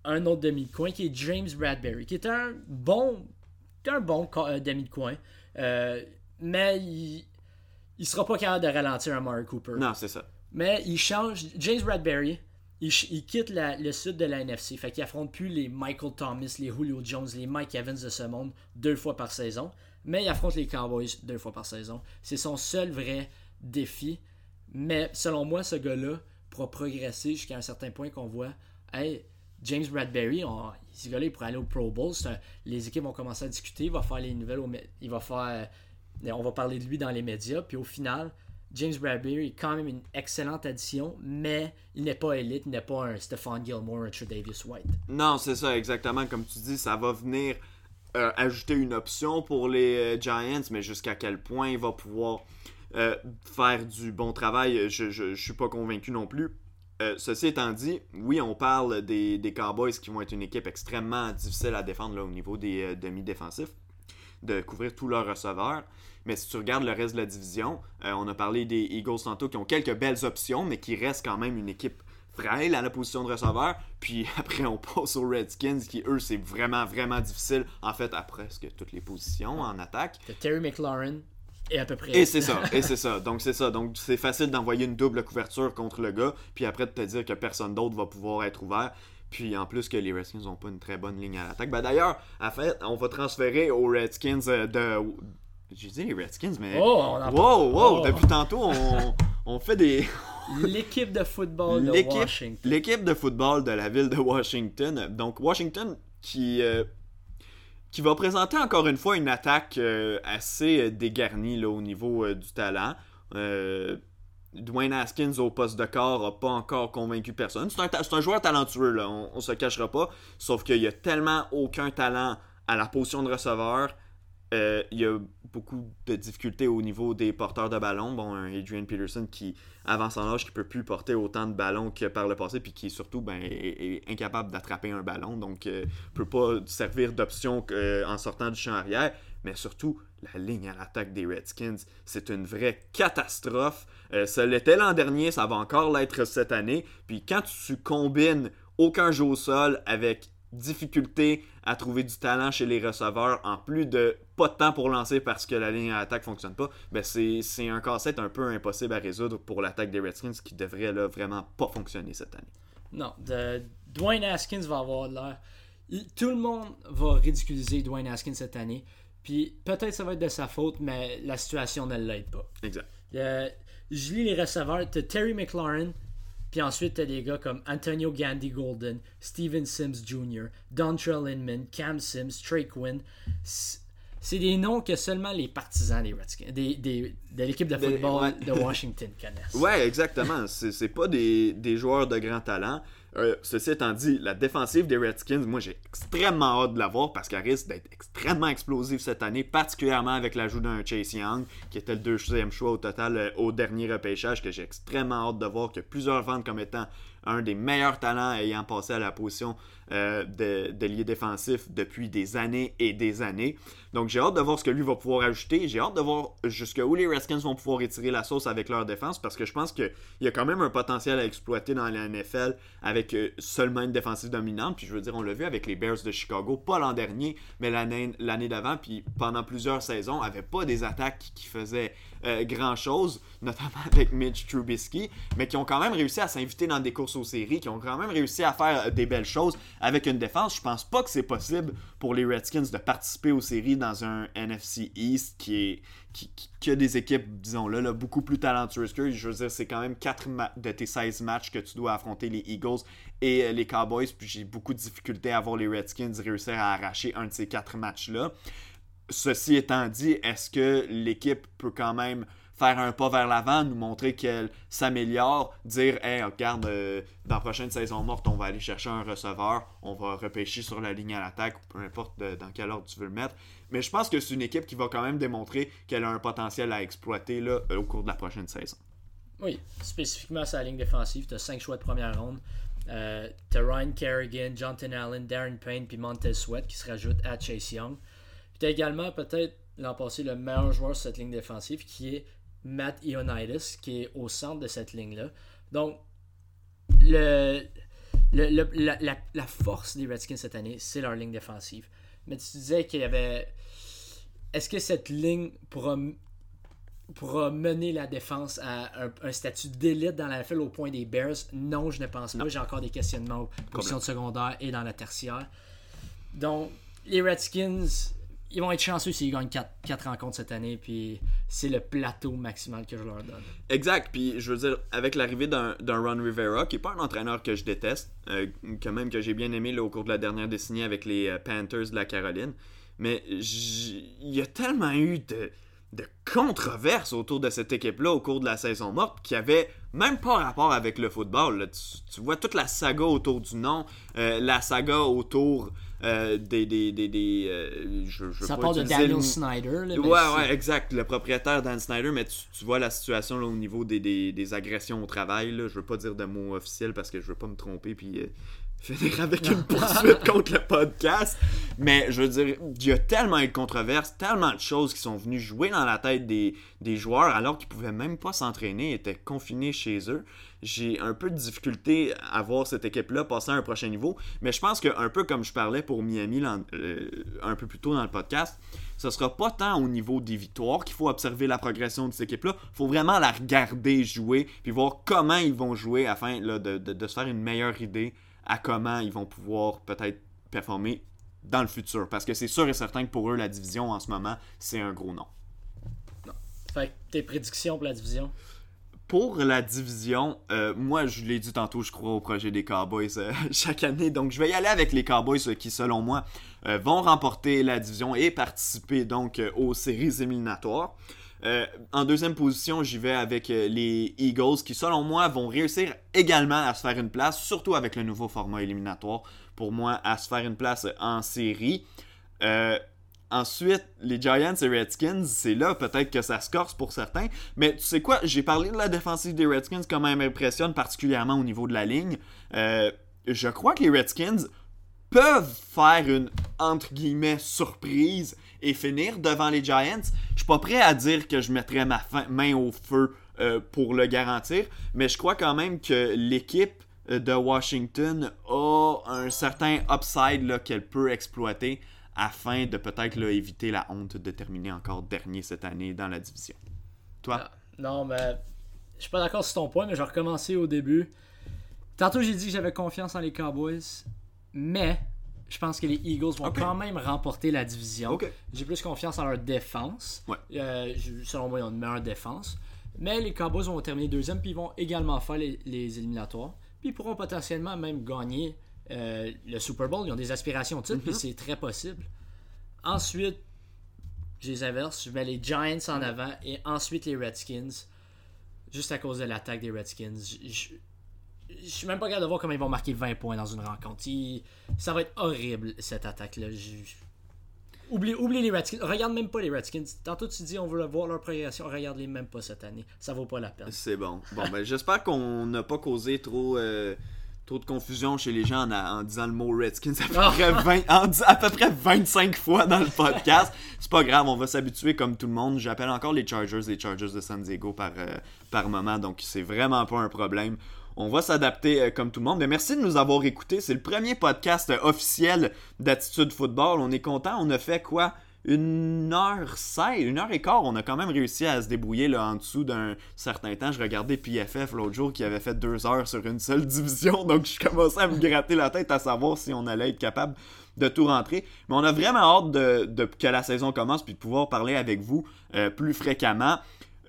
Speaker 2: un autre demi de coin qui est James Bradbury, qui est un bon, un bon euh, demi de coin. Euh, mais il, il sera pas capable de ralentir un Mario Cooper.
Speaker 1: Non, c'est ça.
Speaker 2: Mais il change. James Bradbury, il, quitte le sud de la NFC. Fait qu'il affronte plus les Michael Thomas, les Julio Jones, les Mike Evans de ce monde deux fois par saison. Mais il affronte les Cowboys deux fois par saison. C'est son seul vrai défi. Mais selon moi, ce gars-là pourra progresser jusqu'à un certain point qu'on voit. James Bradbury, ce gars-là, il pourrait aller au Pro Bowl. les équipes vont commencer à discuter. Il va faire les nouvelles. il on va parler de lui dans les médias. Puis au final, James Bradbury est quand même une excellente addition, mais il n'est pas élite, il n'est pas un Stephon Gilmore, un Davis White.
Speaker 1: Non, c'est ça, exactement. Comme tu dis, ça va venir euh, ajouter une option pour les euh, Giants, mais jusqu'à quel point il va pouvoir euh, faire du bon travail, je ne suis pas convaincu non plus. ceci étant dit, oui, on parle des, Cowboys qui vont être une équipe extrêmement difficile à défendre là, au niveau des demi-défensifs, de couvrir tous leurs receveurs. Mais si tu regardes le reste de la division, euh, on a parlé des Eagles tantôt qui ont quelques belles options, mais qui restent quand même une équipe frêle à la position de receveur. Puis après, on passe aux Redskins qui, eux, c'est vraiment, vraiment difficile, en fait, à presque toutes les positions en attaque.
Speaker 2: Terry McLaurin et à peu près.
Speaker 1: Et c'est ça, et c'est ça. Donc c'est ça. Donc c'est facile d'envoyer une double couverture contre le gars, puis après de te dire que personne d'autre va pouvoir être ouvert. Puis en plus que les Redskins n'ont pas une très bonne ligne à l'attaque. Ben, D'ailleurs, en fait, on va transférer aux Redskins euh, de, j'ai dit les Redskins, mais.
Speaker 2: Oh, on
Speaker 1: wow, wow, oh. depuis tantôt, on, on fait des.
Speaker 2: L'équipe de football de Washington.
Speaker 1: L'équipe de football de la ville de Washington. Donc, Washington qui. Euh, qui va présenter encore une fois une attaque euh, assez euh, dégarnie là, au niveau du talent. Dwayne Haskins au poste de corps n'a pas encore convaincu personne. C'est un, un, joueur talentueux, là, on, ne se cachera pas. Sauf qu'il n'y a tellement aucun talent à la position de receveur euh, il y a beaucoup de difficultés au niveau des porteurs de ballon. Bon, un Adrian Peterson qui avance en âge, qui peut plus porter autant de ballons que par le passé, puis qui surtout ben, est, incapable d'attraper un ballon, donc ne peut pas servir d'option en sortant du champ arrière. Mais surtout, la ligne à l'attaque des Redskins, c'est une vraie catastrophe. ça l'était l'an dernier, ça va encore l'être cette année. Puis quand tu combines aucun jeu au sol avec difficulté à trouver du talent chez les receveurs, en plus de pas de temps pour lancer parce que la ligne à l'attaque fonctionne pas, ben c'est un casse-tête un peu impossible à résoudre pour l'attaque des Redskins qui devrait là, vraiment pas fonctionner cette année.
Speaker 2: Non, Dwayne Haskins va avoir l'air. Tout le monde va ridiculiser Dwayne Haskins cette année. Puis peut-être ça va être de sa faute, mais la situation ne l'aide pas.
Speaker 1: Exact.
Speaker 2: je lis les receveurs. Terry McLaurin, puis ensuite, t'as des gars comme Antonio Gandy Golden, Steven Sims Jr., Dontrell Inman, Cam Sims, Trey Quinn. C'est des noms que seulement les partisans des Redskins, des, des, de l'équipe de football de Washington connaissent.
Speaker 1: Ouais, exactement. C'est pas des, des joueurs de grand talent. Euh, ceci étant dit, la défensive des Redskins, moi j'ai extrêmement hâte de la voir parce qu'elle risque d'être extrêmement explosive cette année, particulièrement avec l'ajout d'un Chase Young, qui était le deuxième choix au total euh, au dernier repêchage, que j'ai extrêmement hâte de voir, que plusieurs vendent comme étant un des meilleurs talents ayant passé à la position euh, de, de défensif depuis des années et des années. Donc j'ai hâte de voir ce que lui va pouvoir ajouter. J'ai hâte de voir jusqu'où les Redskins vont pouvoir étirer la sauce avec leur défense parce que je pense qu'il y a quand même un potentiel à exploiter dans la NFL avec euh, seulement une défensive dominante. Puis je veux dire, on l'a vu avec les Bears de Chicago, pas l'an dernier, mais l'année d'avant, puis pendant plusieurs saisons, avait pas des attaques qui faisaient euh, grand chose, notamment avec Mitch Trubisky, mais qui ont quand même réussi à s'inviter dans des courses aux séries, qui ont quand même réussi à faire des belles choses avec une défense. Je pense pas que c'est possible pour les Redskins de participer aux séries dans un NFC East qui est qui, a des équipes, disons-le, beaucoup plus talentueuses que Je veux dire, c'est quand même 4 de tes 16 matchs que tu dois affronter les Eagles et euh, les Cowboys. Puis j'ai beaucoup de difficultés à voir les Redskins réussir à arracher un de ces 4 matchs-là. Ceci étant dit, est-ce que l'équipe peut quand même faire un pas vers l'avant, nous montrer qu'elle s'améliore, dire Hey, regarde, euh, dans la prochaine saison morte, on va aller chercher un receveur, on va repêcher sur la ligne à l'attaque, peu importe dans quel ordre tu veux le mettre. Mais je pense que c'est une équipe qui va quand même démontrer qu'elle a un potentiel à exploiter euh, au cours de la prochaine saison.
Speaker 2: Oui, spécifiquement sa ligne défensive, tu as 5 choix de première ronde. Euh, tu as Ryan Kerrigan, Jonathan Allen, Darren Payne puis Montez Sweat qui se rajoutent à Chase Young. Puis également peut-être l'an passé le meilleur joueur de cette ligne défensive qui est Matt Ioannidis qui est au centre de cette ligne-là. Donc, le, la, force des Redskins cette année, c'est leur ligne défensive. Mais tu disais qu'il y avait. Est-ce que cette ligne pourra, pourra mener la défense à un, statut d'élite dans la NFL au point des Bears? Non, je ne pense pas. J'ai encore des questionnements aux positions de secondaire et dans la tertiaire. Donc, les Redskins, ils vont être chanceux s'ils gagnent 4, rencontres cette année, puis c'est le plateau maximal que je leur donne.
Speaker 1: Exact, puis je veux dire, avec l'arrivée d'un Ron Rivera, qui n'est pas un entraîneur que je déteste, euh, quand même que j'ai bien aimé au cours de la dernière décennie avec les euh, Panthers de la Caroline, mais il y a tellement eu de, de controverses autour de cette équipe-là au cours de la saison morte qui avait même pas rapport avec le football. Tu, vois toute la saga autour du nom, euh, la saga autour euh, des. des, des, des euh, je, je
Speaker 2: Ça parle de Daniel Snyder.
Speaker 1: Là, ouais, ouais, exact. Le propriétaire Dan Snyder, mais tu, vois la situation là, au niveau des, des, agressions au travail. Là. Je veux pas dire de mots officiels parce que je veux pas me tromper puis euh, finir avec une poursuite contre le podcast. Mais je veux dire, il y a tellement de controverses, tellement de choses qui sont venues jouer dans la tête des, des joueurs alors qu'ils pouvaient même pas s'entraîner, étaient confinés chez eux j'ai un peu de difficulté à voir cette équipe-là passer à un prochain niveau. Mais je pense qu'un peu comme je parlais pour Miami euh, un peu plus tôt dans le podcast, ce sera pas tant au niveau des victoires qu'il faut observer la progression de cette équipe-là. Il faut vraiment la regarder jouer, puis voir comment ils vont jouer afin de, se faire une meilleure idée à comment ils vont pouvoir peut-être performer dans le futur. Parce que c'est sûr et certain que pour eux, la division en ce moment, c'est un gros nom.
Speaker 2: Non. Fait tes prédictions pour la division?
Speaker 1: Pour la division, euh, moi je l'ai dit tantôt, je crois au projet des Cowboys euh, chaque année. Donc je vais y aller avec les Cowboys euh, qui, selon moi, vont remporter la division et participer donc aux séries éliminatoires. en deuxième position, j'y vais avec les Eagles qui, selon moi, vont réussir également à se faire une place, surtout avec le nouveau format éliminatoire, pour moi, à se faire une place en série Ensuite, les Giants et Redskins, c'est là peut-être que ça se corse pour certains. Mais tu sais quoi, j'ai parlé de la défensive des Redskins comme elle m'impressionne particulièrement au niveau de la ligne. Euh, je crois que les Redskins peuvent faire une entre guillemets surprise et finir devant les Giants. Je suis pas prêt à dire que je mettrais ma main au feu euh, pour le garantir, mais je crois quand même que l'équipe de Washington a un certain upside qu'elle peut exploiter afin de peut-être éviter la honte de terminer encore dernier cette année dans la division. Toi?
Speaker 2: Ah, non, mais je suis pas d'accord sur ton point, mais je vais recommencer au début. Tantôt, j'ai dit que j'avais confiance en les Cowboys, mais je pense que les Eagles vont quand même remporter la division. J'ai plus confiance en leur défense. Euh, selon moi, ils ont une meilleure défense. Mais les Cowboys vont terminer deuxième, puis ils vont également faire les, éliminatoires. Puis ils pourront potentiellement même gagner euh, le Super Bowl. Ils ont des aspirations de titre, puis mhm. c'est très possible. Ensuite, je les inverse. Je mets les Giants en avant et ensuite les Redskins. Juste à cause de l'attaque des Redskins. Je, je, suis même pas capable de voir comment ils vont marquer 20 points dans une rencontre. ça va être horrible cette attaque-là. Oublie, oublie, les Redskins. Regarde même pas les Redskins. Tantôt tu dis on veut voir leur progression. Regarde-les même pas cette année. Ça vaut pas la peine.
Speaker 1: C'est bon. Bon, ben j'espère qu'on n'a pas causé trop. Euh, trop de confusion chez les gens en, disant le mot Redskins à peu, ah. près 20, à peu près 25 fois dans le podcast. C'est pas grave, on va s'habituer comme tout le monde. J'appelle encore les Chargers les Chargers de San Diego par, euh, par moment, donc c'est vraiment pas un problème. On va s'adapter euh, comme tout le monde. Mais merci de nous avoir écoutés. C'est le premier podcast officiel d'Attitude Football. On est content. On a fait quoi? Une heure 16, une heure et quart, on a quand même réussi à se débrouiller là, en dessous d'un certain temps. Je regardais PFF l'autre jour qui avait fait deux heures sur une seule division, donc je commençais à me gratter la tête à savoir si on allait être capable de tout rentrer. Mais on a vraiment hâte de, que la saison commence puis de pouvoir parler avec vous euh, plus fréquemment.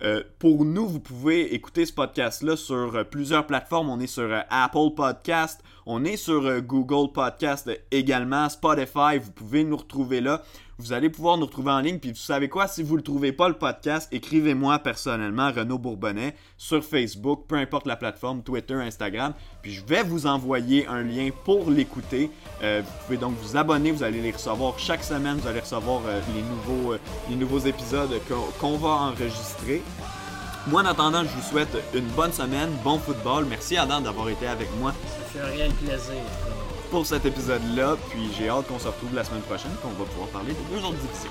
Speaker 1: Euh, pour nous, vous pouvez écouter ce podcast-là sur euh, plusieurs plateformes. On est sur Apple Podcast, on est sur Google Podcast également, Spotify. Vous pouvez nous retrouver là. Vous allez pouvoir nous retrouver en ligne. Puis vous savez quoi, si vous ne le trouvez pas le podcast, écrivez-moi personnellement, Renaud Bourbonnais, sur Facebook, peu importe la plateforme, Twitter, Instagram. Puis je vais vous envoyer un lien pour l'écouter. Euh, vous pouvez donc vous abonner, vous allez les recevoir chaque semaine, vous allez recevoir euh, les, nouveaux, euh, les nouveaux épisodes qu'on va enregistrer. Moi, en attendant, je vous souhaite une bonne semaine, bon football. Merci Adam d'avoir été avec moi.
Speaker 2: Ça fait rien plaisir
Speaker 1: pour cet épisode-là. Puis j'ai hâte qu'on se retrouve la semaine prochaine, qu'on va pouvoir parler de deux autres divisions.